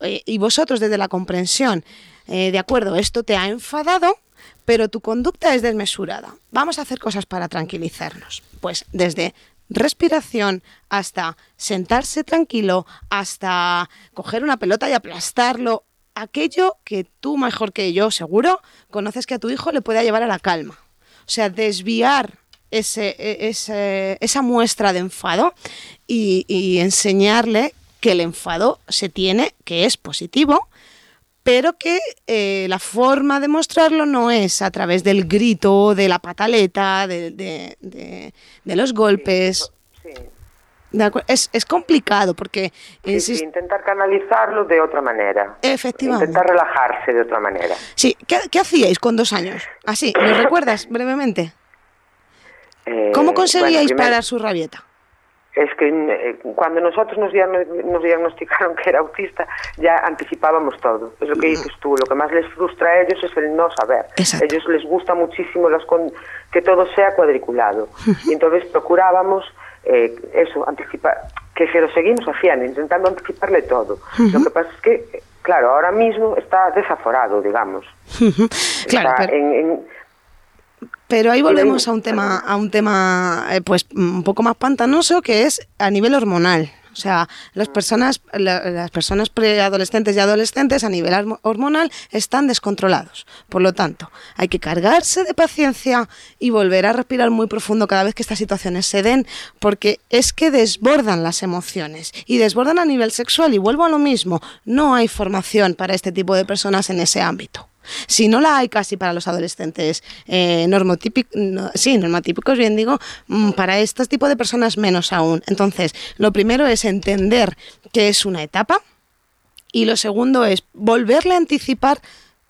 eh, y vosotros desde la comprensión, de acuerdo, esto te ha enfadado, pero tu conducta es desmesurada. Vamos a hacer cosas para tranquilizarnos. Pues desde respiración hasta sentarse tranquilo, hasta coger una pelota y aplastarlo, aquello que tú mejor que yo, seguro, conoces que a tu hijo le pueda llevar a la calma. O sea, desviar ese, e- ese- esa muestra de enfado y, enseñarle que el enfado se tiene, que es positivo, pero que eh, la forma de mostrarlo no es a través del grito, de la pataleta, de, de- de- de los golpes. Sí. Es, es complicado porque, Sí, sí, intentar canalizarlo de otra manera. Efectivamente. Intentar relajarse de otra manera. Sí, ¿qué, qué hacíais con dos años? Así, ¿lo (laughs) recuerdas brevemente? Eh, ¿Cómo conseguíais bueno, parar su rabieta? Es que eh, cuando nosotros nos, nos diagnosticaron que era autista, ya anticipábamos todo. Es lo que dices tú, lo que más les frustra a ellos es el no saber. Exacto. ellos les gusta muchísimo las con- que todo sea cuadriculado. Y entonces procurábamos eh, eso, anticipar, que se lo seguimos haciendo, intentando anticiparle todo. Lo que pasa es que, claro, ahora mismo está desaforado, digamos. claro, Está pero, en- en, pero ahí volvemos a un tema, (laughs) a un tema eh, pues un poco más pantanoso que es a nivel hormonal. O sea, las personas, la- las personas preadolescentes y adolescentes a nivel hormo- hormonal están descontrolados. Por lo tanto, hay que cargarse de paciencia y volver a respirar muy profundo cada vez que estas situaciones se den, porque es que desbordan las emociones y desbordan a nivel sexual. Y vuelvo a lo mismo, no hay formación para este tipo de personas en ese ámbito. Si no la hay casi para los adolescentes eh, normotípic- no, sí, normotípicos, bien digo, mm, para este tipo de personas menos aún. Entonces, lo primero es entender que es una etapa y lo segundo es volverle a anticipar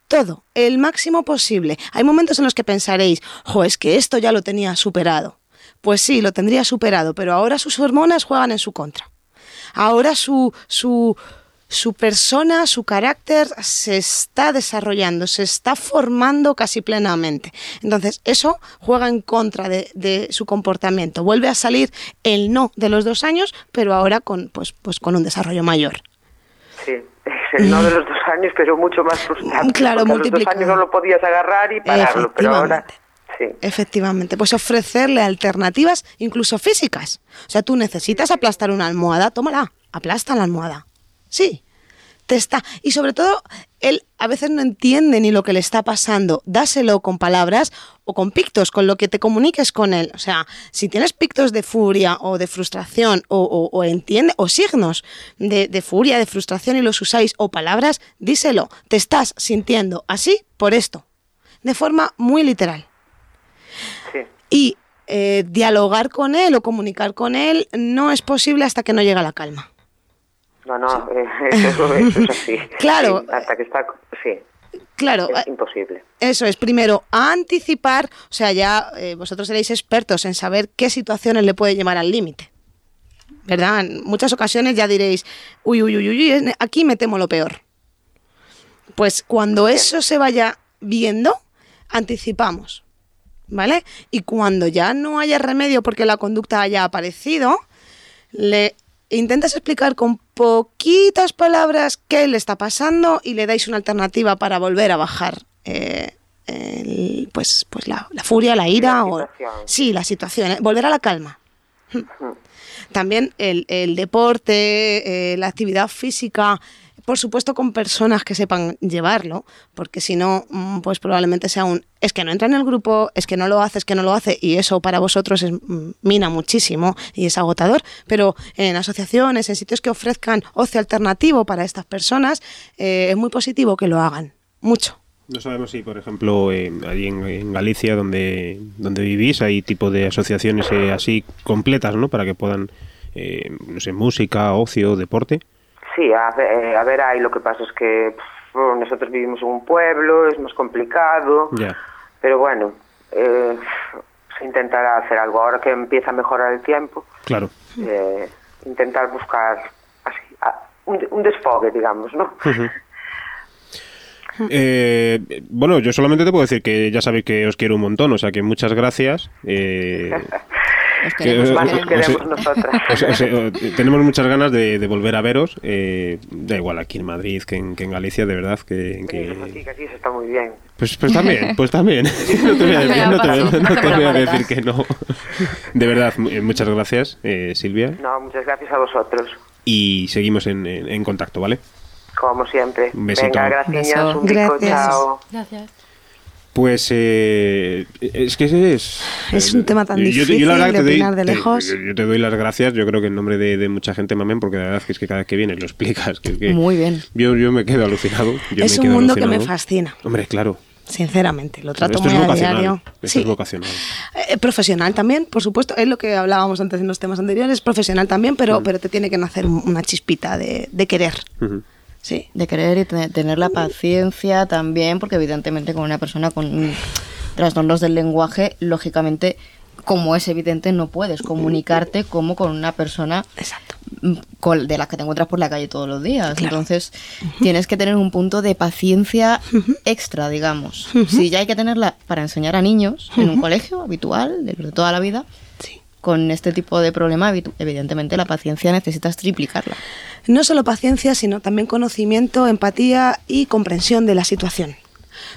todo, el máximo posible. Hay momentos en los que pensaréis, jo, es que esto ya lo tenía superado. Pues sí, lo tendría superado, pero ahora sus hormonas juegan en su contra. Ahora su, su, su persona, su carácter se está desarrollando, se está formando casi plenamente. Entonces, eso juega en contra de, de su comportamiento. Vuelve a salir el no de los dos años, pero ahora con, pues, pues con un desarrollo mayor. Sí, es el no de los dos años, pero mucho más frustrante. Claro, porque los dos años no lo podías agarrar y pararlo, pero ahora sí. Efectivamente, pues ofrecerle alternativas incluso físicas. O sea, tú necesitas aplastar una almohada, tómala, aplasta la almohada. Sí, te está. Y sobre todo, él a veces no entiende ni lo que le está pasando. Dáselo con palabras o con pictos, con lo que te comuniques con él. O sea, si tienes pictos de furia o de frustración o, o- o entiende, o signos de, de furia, de frustración y los usáis, o palabras, díselo. Te estás sintiendo así por esto. De forma muy literal sí. y eh, dialogar con él o comunicar con él no es posible hasta que no llega la calma. No, no, eh, eso, (laughs) eso es así. (laughs) Claro. Sí, hasta que está, sí, Claro, es eh, imposible. eso es primero anticipar, o sea, ya eh, vosotros seréis expertos en saber qué situaciones le puede llevar al límite. ¿Verdad? En muchas ocasiones ya diréis, uy, uy, uy, uy, uy, aquí me temo lo peor. Pues cuando eso se vaya viendo, anticipamos. ¿Vale? Y cuando ya no haya remedio porque la conducta haya aparecido, le intentas explicar con poquitas palabras qué le está pasando y le dais una alternativa para volver a bajar eh, el- pues, pues la, la furia, la ira La o sí, la situación, eh, volver a la calma. También el, el deporte, eh, la actividad física, por supuesto con personas que sepan llevarlo, porque si no, mm, pues probablemente sea un, es que no entra en el grupo, es que no lo hace, es que no lo hace, y eso para vosotros es, mm, mina muchísimo y es agotador, pero en asociaciones, en sitios que ofrezcan ocio alternativo para estas personas, eh, es muy positivo que lo hagan, mucho. No sabemos si, por ejemplo, eh, allí en, Galicia, donde, donde vivís, hay tipo de asociaciones eh, así completas, ¿no? Para que puedan, eh, no sé, música, ocio, deporte. Sí, a ver, eh, a ver, ahí lo que pasa es que pff, nosotros vivimos en un pueblo, es más complicado, pero bueno, eh, se intentará hacer algo. Ahora que empieza a mejorar el tiempo, Claro. eh, intentar buscar así, a- un, un desfogue, digamos, ¿no? Eh, bueno, yo solamente te puedo decir que ya sabéis que os quiero un montón, o sea que muchas gracias. eh, (laughs) Os que- queremos, os Más queremos. nos queremos nosotras. o- tenemos muchas ganas de, de volver a veros, eh, da igual aquí en Madrid que en, que en Galicia, de verdad, que, Venid, que- aquí, que aquí eso está muy bien. Pues, pues también, pues también. (laughs) (laughs) No te voy a decir, no te voy a- no te voy a decir que no. De verdad, mu- eh, muchas gracias, eh, Silvia. No, muchas gracias a vosotros. Y seguimos en, en- en contacto, ¿vale? como siempre. Un besito. Venga, gracias, un rico, Gracias. chao. Gracias. Pues eh, es que es... Es un tema tan yo- difícil de te doy- opinar de te- lejos. Yo, yo te doy las gracias, yo creo que en nombre de, de mucha gente, Mamen, porque la verdad es que cada vez que vienes lo explicas. Que, que Muy bien. Yo, yo me quedo alucinado. es un mundo que me fascina, Hombre, claro. sinceramente. Lo trato muy a diario. Esto Sí. es vocacional. Eh, profesional también, por supuesto, es lo que hablábamos antes en los temas anteriores, profesional también, pero, pero te tiene que nacer un- una chispita de, de querer. Sí. De querer y te- tener la paciencia también, porque evidentemente con una persona con trastornos del lenguaje, lógicamente, como es evidente, no puedes comunicarte como con una persona Exacto. con- de las que te encuentras por la calle todos los días. Claro. Entonces, tienes que tener un punto de paciencia extra, digamos. Si ya hay que tenerla para enseñar a niños en un colegio habitual, de toda la vida. Con este tipo de problema, evi- evidentemente la paciencia necesitas triplicarla. No solo paciencia, sino también conocimiento, empatía y comprensión de la situación.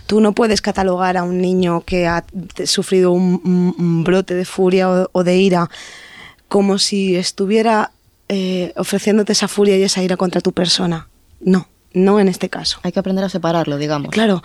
Tú no puedes catalogar a un niño que ha sufrido un, brote de furia o, o de ira como si estuviera eh, ofreciéndote esa furia y esa ira contra tu persona. No, no en este caso. Hay que aprender a separarlo, digamos. Claro,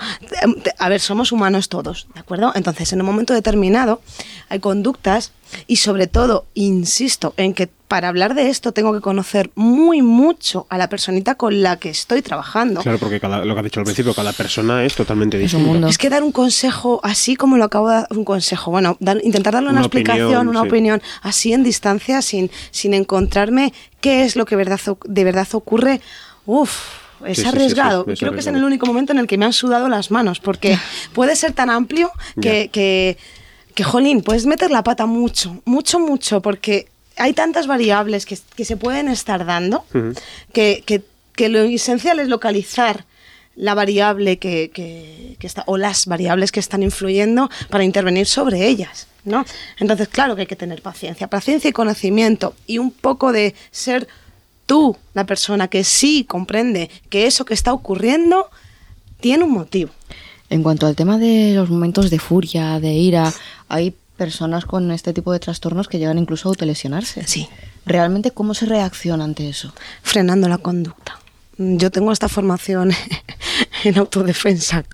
a ver, somos humanos todos, ¿de acuerdo? Entonces, en un momento determinado hay conductas y sobre todo, insisto, en que para hablar de esto tengo que conocer muy mucho a la personita con la que estoy trabajando. Claro, porque cada- lo que has dicho al principio, cada persona es totalmente Es un distinta. mundo. Es que dar un consejo así como lo acabo de dar, un consejo, bueno, dar- intentar darle una, Una explicación, opinión, una sí. opinión así en distancia, sin, sin encontrarme qué es lo que verdad, de verdad ocurre, uff, es Sí, sí, sí, arriesgado. sí, Creo que es en el único momento en el que me han sudado las manos, porque puede ser tan amplio que, que, que, jolín, puedes meter la pata mucho, mucho, mucho, porque hay tantas variables que, que se pueden estar dando que- que lo esencial es localizar la variable que, que- que está, o las variables que están influyendo para intervenir sobre ellas, ¿no? Entonces, claro que hay que tener paciencia, paciencia y conocimiento y un poco de ser tú la persona que sí comprende que eso que está ocurriendo tiene un motivo. En cuanto al tema de los momentos de furia, de ira, hay personas con este tipo de trastornos que llegan incluso a autolesionarse. Sí. ¿Realmente cómo se reacciona ante eso? frenando la conducta. Yo tengo esta formación (laughs) en autodefensa.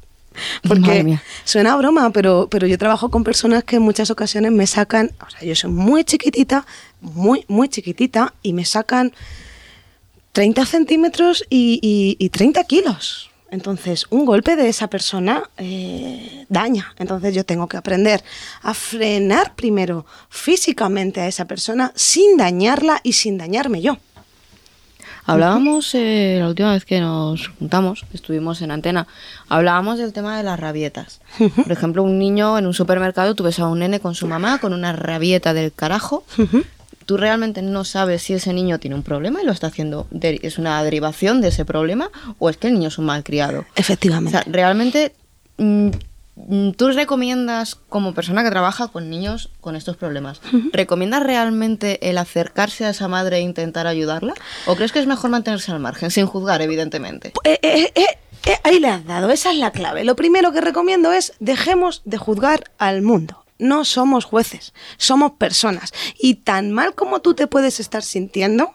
Porque suena a broma, pero, pero yo trabajo con personas que en muchas ocasiones me sacan, o sea, yo soy muy chiquitita, muy, muy chiquitita, y me sacan 30 centímetros y, y- y 30 kilos. Entonces, un golpe de esa persona eh, daña. Entonces, yo tengo que aprender a frenar primero físicamente a esa persona sin dañarla y sin dañarme yo. Hablábamos eh, la última vez que nos juntamos, estuvimos en antena, hablábamos del tema de las rabietas. Por ejemplo, un niño en un supermercado, tú ves a un nene con su mamá con una rabieta del carajo. Tú realmente no sabes si ese niño tiene un problema y lo está haciendo, es una derivación de ese problema o es que el niño es un malcriado. O Efectivamente. sea, realmente, mm, mm, ¿tú recomiendas, como persona que trabaja con niños con estos problemas, ¿recomiendas realmente el acercarse a esa madre e intentar ayudarla? ¿O crees que es mejor mantenerse al margen, sin juzgar, evidentemente? Eh, eh, eh, eh, ahí le has dado, esa es la clave. Lo primero que recomiendo es dejemos de juzgar al mundo. No somos jueces, somos personas. Y tan mal como tú te puedes estar sintiendo,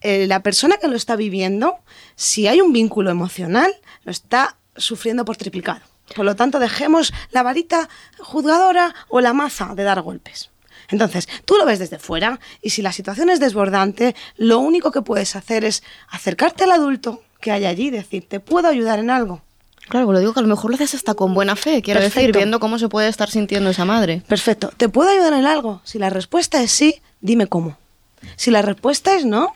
eh, la persona que lo está viviendo, si hay un vínculo emocional, lo está sufriendo por triplicado. Por lo tanto, dejemos la varita juzgadora o la maza de dar golpes. Entonces, tú lo ves desde fuera y si la situación es desbordante, lo único que puedes hacer es acercarte al adulto que hay allí y decir, ¿te puedo ayudar en algo? Claro, pues lo digo que a lo mejor lo haces hasta con buena fe, quiero decir, viendo cómo se puede estar sintiendo esa madre. Perfecto, ¿te puedo ayudar en algo? Si la respuesta es sí, dime cómo. Si la respuesta es no,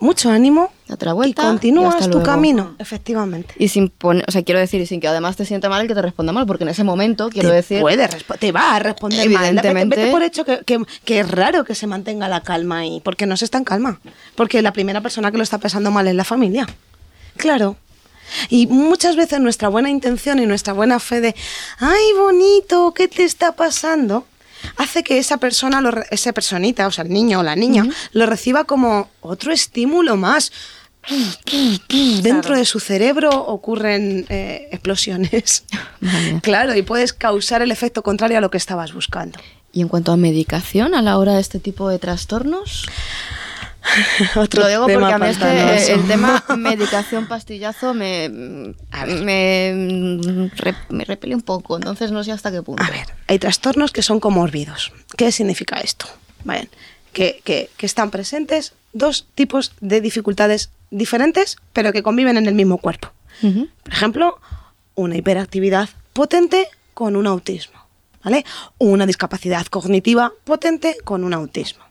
mucho ánimo y vuelta y continúas tu luego. camino, efectivamente. Y sin poner, o sea, quiero decir, y sin que además te sienta mal el que te responda mal, porque en ese momento, quiero te decir, puede te va a responder mal. Vete- Evidentemente. Vete, por hecho que, que- que es raro que se mantenga la calma ahí, porque no se está en calma. Porque la primera persona que lo está pasando mal es la familia. Claro. Y muchas veces nuestra buena intención y nuestra buena fe de, ay, bonito, ¿qué te está pasando? hace que esa persona, lo esa personita, o sea, el niño o la niña, lo reciba como otro estímulo más. Dentro de su cerebro ocurren eh, explosiones. Vale. claro, y puedes causar el efecto contrario a lo que estabas buscando. Y en cuanto a medicación a la hora de este tipo de trastornos, (laughs) Otro Lo digo tema porque a mí es que pantanoso. el tema medicación pastillazo me, me, me repele un poco, entonces no sé hasta qué punto. A ver, hay trastornos que son comórbidos. ¿Qué significa esto? Bien, que, que- que están presentes dos tipos de dificultades diferentes, pero que conviven en el mismo cuerpo. Por ejemplo, una hiperactividad potente con un autismo, ¿vale? Una discapacidad cognitiva potente con un autismo.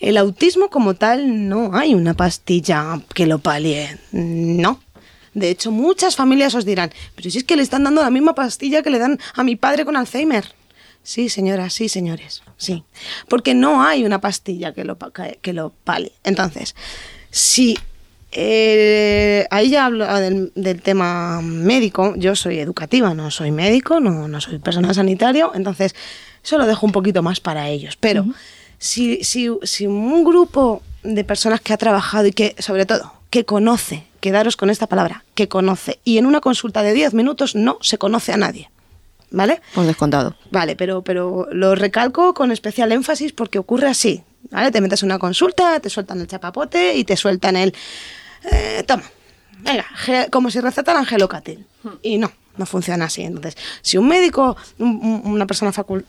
El autismo como tal no hay una pastilla que lo palie, no. De hecho, muchas familias os dirán, pero si es que le están dando la misma pastilla que le dan a mi padre con Alzheimer. Sí, señoras, sí, señores, sí. Porque no hay una pastilla que lo, que lo palie. Entonces, si eh, ahí ya hablo del, del tema médico. Yo soy educativa, no soy médico, no, no soy personal sanitario, entonces eso lo dejo un poquito más para ellos. Pero si, si, si un grupo de personas que ha trabajado y que, sobre todo, que conoce, quedaros con esta palabra, que conoce, y en una consulta de 10 minutos no se conoce a nadie, ¿vale? Por descontado. Vale, pero, pero lo recalco con especial énfasis porque ocurre así. ¿Vale? Te metes en una consulta, te sueltan el chapapote y te sueltan el. eh, toma, venga, como si recetaran gelocatil. Y no, no funciona así. Entonces, si un médico, un- un- una persona facul-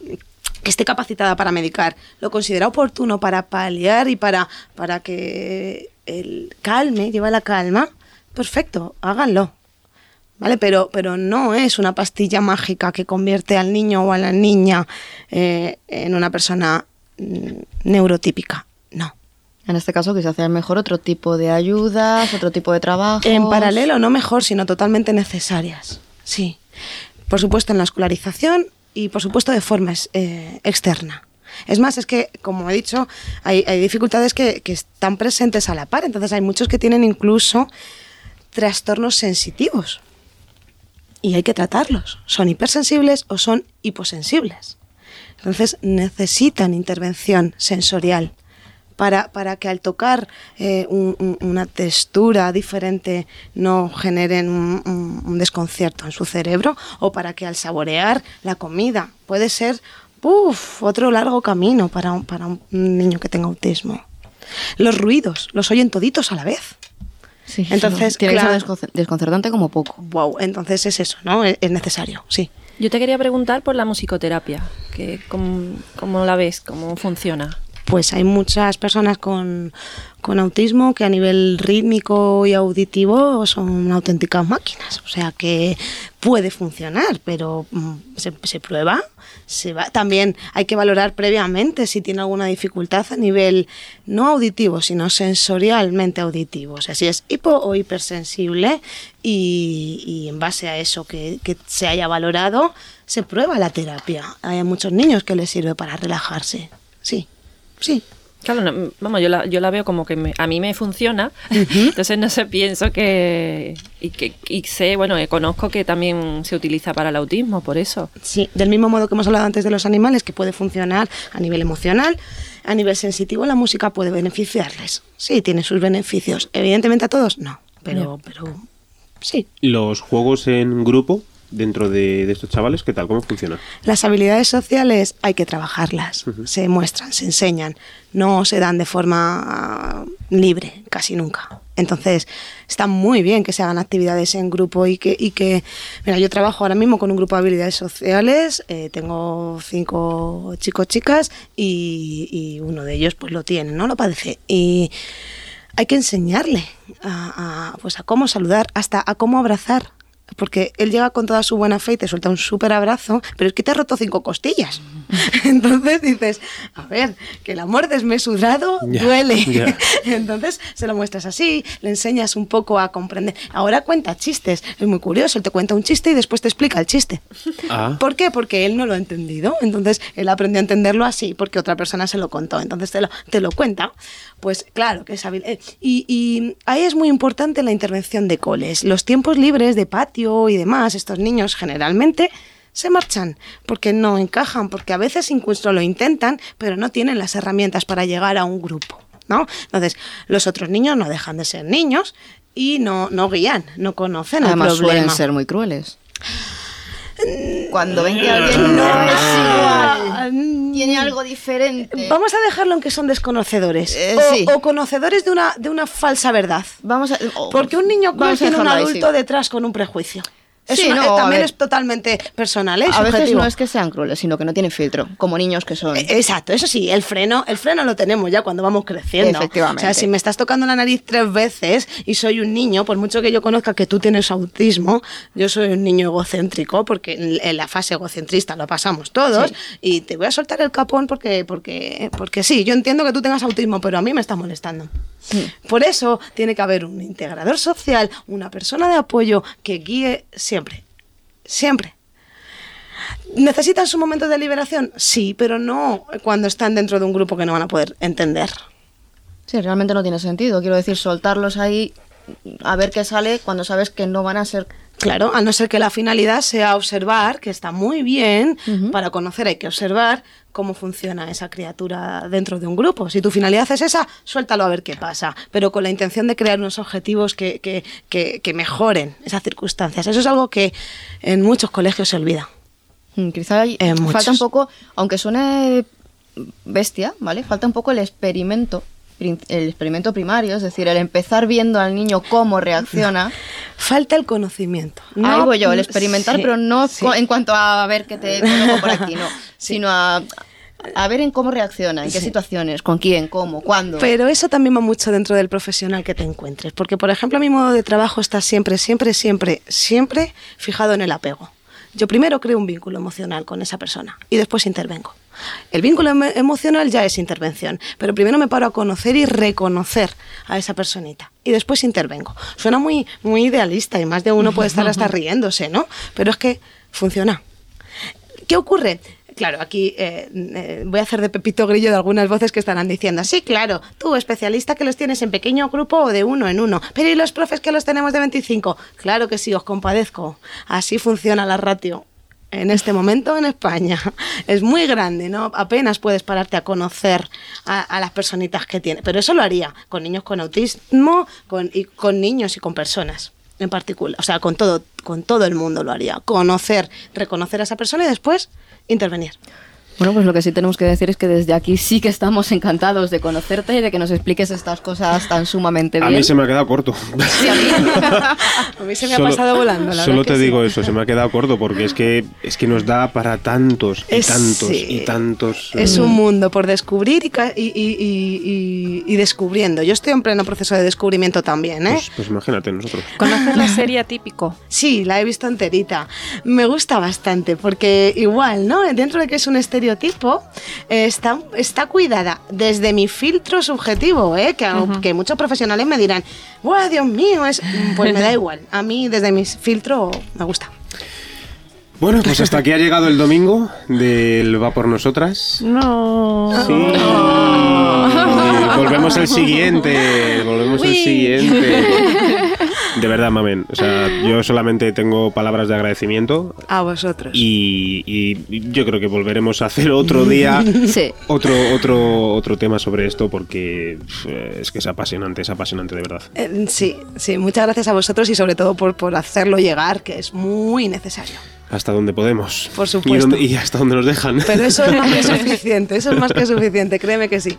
que esté capacitada para medicar, lo considera oportuno para paliar y para, para que el calme, lleva la calma, perfecto, háganlo. ¿Vale? Pero, pero no es una pastilla mágica que convierte al niño o a la niña eh, en una persona mm, neurotípica. No. En este caso quizás sea mejor otro tipo de ayudas, otro tipo de trabajo. En paralelo, no mejor, sino totalmente necesarias. Sí. Por supuesto, en la escolarización y, por supuesto, de forma eh, externa. Es más, es que, como he dicho, hay, hay dificultades que, que están presentes a la par. Entonces, hay muchos que tienen incluso trastornos sensitivos. Y hay que tratarlos. Son hipersensibles o son hiposensibles. Entonces, necesitan intervención sensorial para, para que al tocar eh, un- un- una textura diferente no generen un, un- un desconcierto en su cerebro o para que al saborear la comida puede ser uf, otro largo camino para un, para un niño que tenga autismo. Los ruidos los oyen toditos a la vez. Sí, Entonces, tiene claro. que ser desconcer- desconcertante como poco. Wow, entonces es eso, ¿no? Es, es necesario, sí. Yo te quería preguntar por la musicoterapia, que cómo, cómo la ves, cómo funciona. Pues hay muchas personas con, con autismo que a nivel rítmico y auditivo son auténticas máquinas. O sea que puede funcionar, pero mm, se, se prueba. Se va. También hay que valorar previamente si tiene alguna dificultad a nivel no auditivo, sino sensorialmente auditivo. O sea, si es hipo o hipersensible y, y en base a eso que, que se haya valorado, se prueba la terapia. Hay muchos niños que les sirve para relajarse. Sí. Sí. Claro, no, vamos, yo la, yo la veo como que me- a mí me funciona, (laughs) entonces no sé, pienso que y, que y sé, bueno, eh, conozco que también se utiliza para el autismo, por eso. Sí, del mismo modo que hemos hablado antes de los animales, que puede funcionar a nivel emocional, a nivel sensitivo la música puede beneficiarles. Sí, tiene sus beneficios. Evidentemente a todos no, pero, pero sí. Los juegos en grupo dentro de, de estos chavales, ¿qué tal? ¿Cómo funciona? Las habilidades sociales hay que trabajarlas, se muestran, se enseñan, no se dan de forma ah, libre, casi nunca. Entonces, está muy bien que se hagan actividades en grupo y que, y que mira, yo trabajo ahora mismo con un grupo de habilidades sociales, eh, tengo cinco chicos, chicas y, y uno de ellos pues lo tiene, ¿no? Lo padece. Y hay que enseñarle a, a, pues a cómo saludar, hasta a cómo abrazar. Porque él llega con toda su buena fe y te suelta un súper abrazo, pero es que te ha roto cinco costillas. (laughs) Entonces dices, a ver, que el amor desmesurado duele. ya. (laughs) Entonces se lo muestras así, le enseñas un poco a comprender. Ahora cuenta chistes, es muy curioso, él te cuenta un chiste y después te explica el chiste. Ah, ¿Por qué? Porque él no lo ha entendido. Entonces él aprendió a entenderlo así porque otra persona se lo contó. Entonces te lo, te lo cuenta. Pues claro que es hábil. Eh, Y, y ahí es muy importante la intervención de coles. Los tiempos libres de patio y demás, estos niños generalmente se marchan porque no encajan, porque a veces incluso lo intentan, pero no tienen las herramientas para llegar a un grupo. ¿no? Entonces, los otros niños no dejan de ser niños y no, no guían, no conocen Además el problema. suelen ser muy crueles. Cuando ven que alguien no es igual. Mm, tiene algo diferente. Vamos a dejarlo en que son desconocedores. Eh, o, sí. o conocedores de una, de una falsa verdad. Vamos a. oh, Porque un niño cruel tiene un ahí, adulto sí. detrás con un prejuicio. Es Sí, una- no, eh, también es totalmente personal, ¿eh? A veces no es que sean crueles, sino que no tienen filtro, como niños que son. Eh, Exacto, eso sí, el freno, el freno lo tenemos ya cuando vamos creciendo. Efectivamente. O sea, si me estás tocando la nariz tres veces y soy un niño, por mucho que yo conozca que tú tienes autismo, yo soy un niño egocéntrico, porque en, en la fase egocentrista lo pasamos todos, Sí. y te voy a soltar el capón porque, porque, porque sí, yo entiendo que tú tengas autismo, pero a mí me está molestando. Por eso tiene que haber un integrador social, una persona de apoyo que guíe siempre, siempre. ¿Necesitan su momento de liberación? Sí, pero no cuando están dentro de un grupo que no van a poder entender. Sí, realmente no tiene sentido. Quiero decir, soltarlos ahí a ver qué sale cuando sabes que no van a ser. Claro, a no ser que la finalidad sea observar, que está muy bien, para conocer hay que observar cómo funciona esa criatura dentro de un grupo. Si tu finalidad es esa, suéltalo a ver qué pasa, pero con la intención de crear unos objetivos que, que, que, que mejoren esas circunstancias. Eso es algo que en muchos colegios se olvida. Mm, Quizá muchos. falta un poco, aunque suene bestia, ¿vale? Falta un poco el experimento, el experimento primario, es decir, el empezar viendo al niño cómo reacciona. (laughs) Falta el conocimiento. Ahí No- voy yo, el experimentar, Sí, pero no sí. en cuanto a ver qué te coloco por aquí, no, (laughs) sino a, a ver en cómo reacciona, en qué situaciones, con quién, cómo, cuándo. Pero eso también va mucho dentro del profesional que te encuentres. Porque, por ejemplo, mi modo de trabajo está siempre, siempre, siempre, siempre fijado en el apego. Yo primero creo un vínculo emocional con esa persona y después intervengo. El vínculo emo- emocional ya es intervención, pero primero me paro a conocer y reconocer a esa personita y después intervengo. Suena muy, muy idealista y más de uno puede estar hasta (laughs) riéndose, ¿no? Pero es que funciona. ¿Qué ocurre? Claro, aquí eh, eh, voy a hacer de Pepito Grillo de algunas voces que estarán diciendo, sí, claro, tú especialista que los tienes en pequeño grupo o de uno en uno, pero ¿y los profes que los tenemos de 25? Claro que sí, os compadezco. Así funciona la ratio. En este momento en España (laughs) es muy grande, ¿no? Apenas puedes pararte a conocer a, las personitas que tiene. Pero eso lo haría con niños con autismo, con, y con niños y con personas en particular. O sea, con todo, con todo el mundo lo haría. Conocer, reconocer a esa persona y después intervenir. Bueno, pues lo que sí tenemos que decir es que desde aquí sí que estamos encantados de conocerte y de que nos expliques estas cosas tan sumamente A bien. mí se me ha quedado corto. Sí, a mí. (laughs) A mí se me ha pasado volando. La Solo te sí. digo eso, se me ha quedado corto porque es que es que nos da para tantos y Es- tantos sí. y tantos. Es eh, un mundo por descubrir y, y- y- y- descubriendo. Yo estoy en pleno proceso de descubrimiento también, ¿eh? Pues, pues imagínate nosotros. ¿Conoces la serie Atípico? Sí, la he visto enterita. Me gusta bastante porque igual, ¿no? Dentro de que es un estereotipo, eh, está, está cuidada desde mi filtro subjetivo, ¿eh? Que, que muchos profesionales me dirán, ¡Buah, Dios mío! Es... Pues me da (laughs) igual. A mí desde mi filtro me gusta. Bueno, pues hasta aquí ha llegado el domingo del Va por nosotras. No. Sí. Volvemos el siguiente. Volvemos el siguiente. (laughs) De verdad, mamen. O sea, yo solamente tengo palabras de agradecimiento A vosotros. y, y yo creo que volveremos a hacer otro día (laughs) Sí. otro otro otro tema sobre esto porque pf, es que es apasionante, es apasionante de verdad. Eh, sí, sí, muchas gracias a vosotros y sobre todo por, por hacerlo llegar, que es muy necesario. Hasta donde podemos. Por Y, supuesto. donde- y hasta donde nos dejan. Pero eso es más que (laughs) suficiente, eso es más que suficiente, créeme que sí.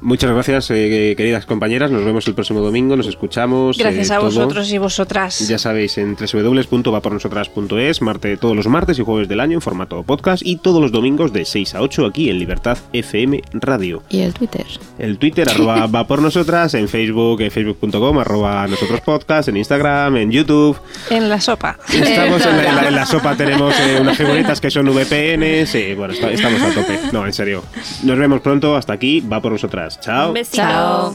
Muchas gracias, eh, queridas compañeras. Nos vemos el próximo domingo. Nos escuchamos. Gracias eh, a todo. vosotros y vosotras. Ya sabéis, en www.vapornosotras.es, marte todos los martes y jueves del año en formato podcast y todos los domingos de 6 a 8 aquí en Libertad FM Radio. Y el Twitter. El Twitter, arroba (laughs) va por nosotras, en Facebook, en facebook.com, arroba nosotros podcast, en Instagram, en YouTube. En la sopa. Estamos en la, en la- en la sopa, tenemos eh, unas figuritas que son VPNs. eh, bueno, estamos a tope. No, en serio. Nos vemos pronto. Hasta aquí, va por nosotras. Chao. Un. Chao.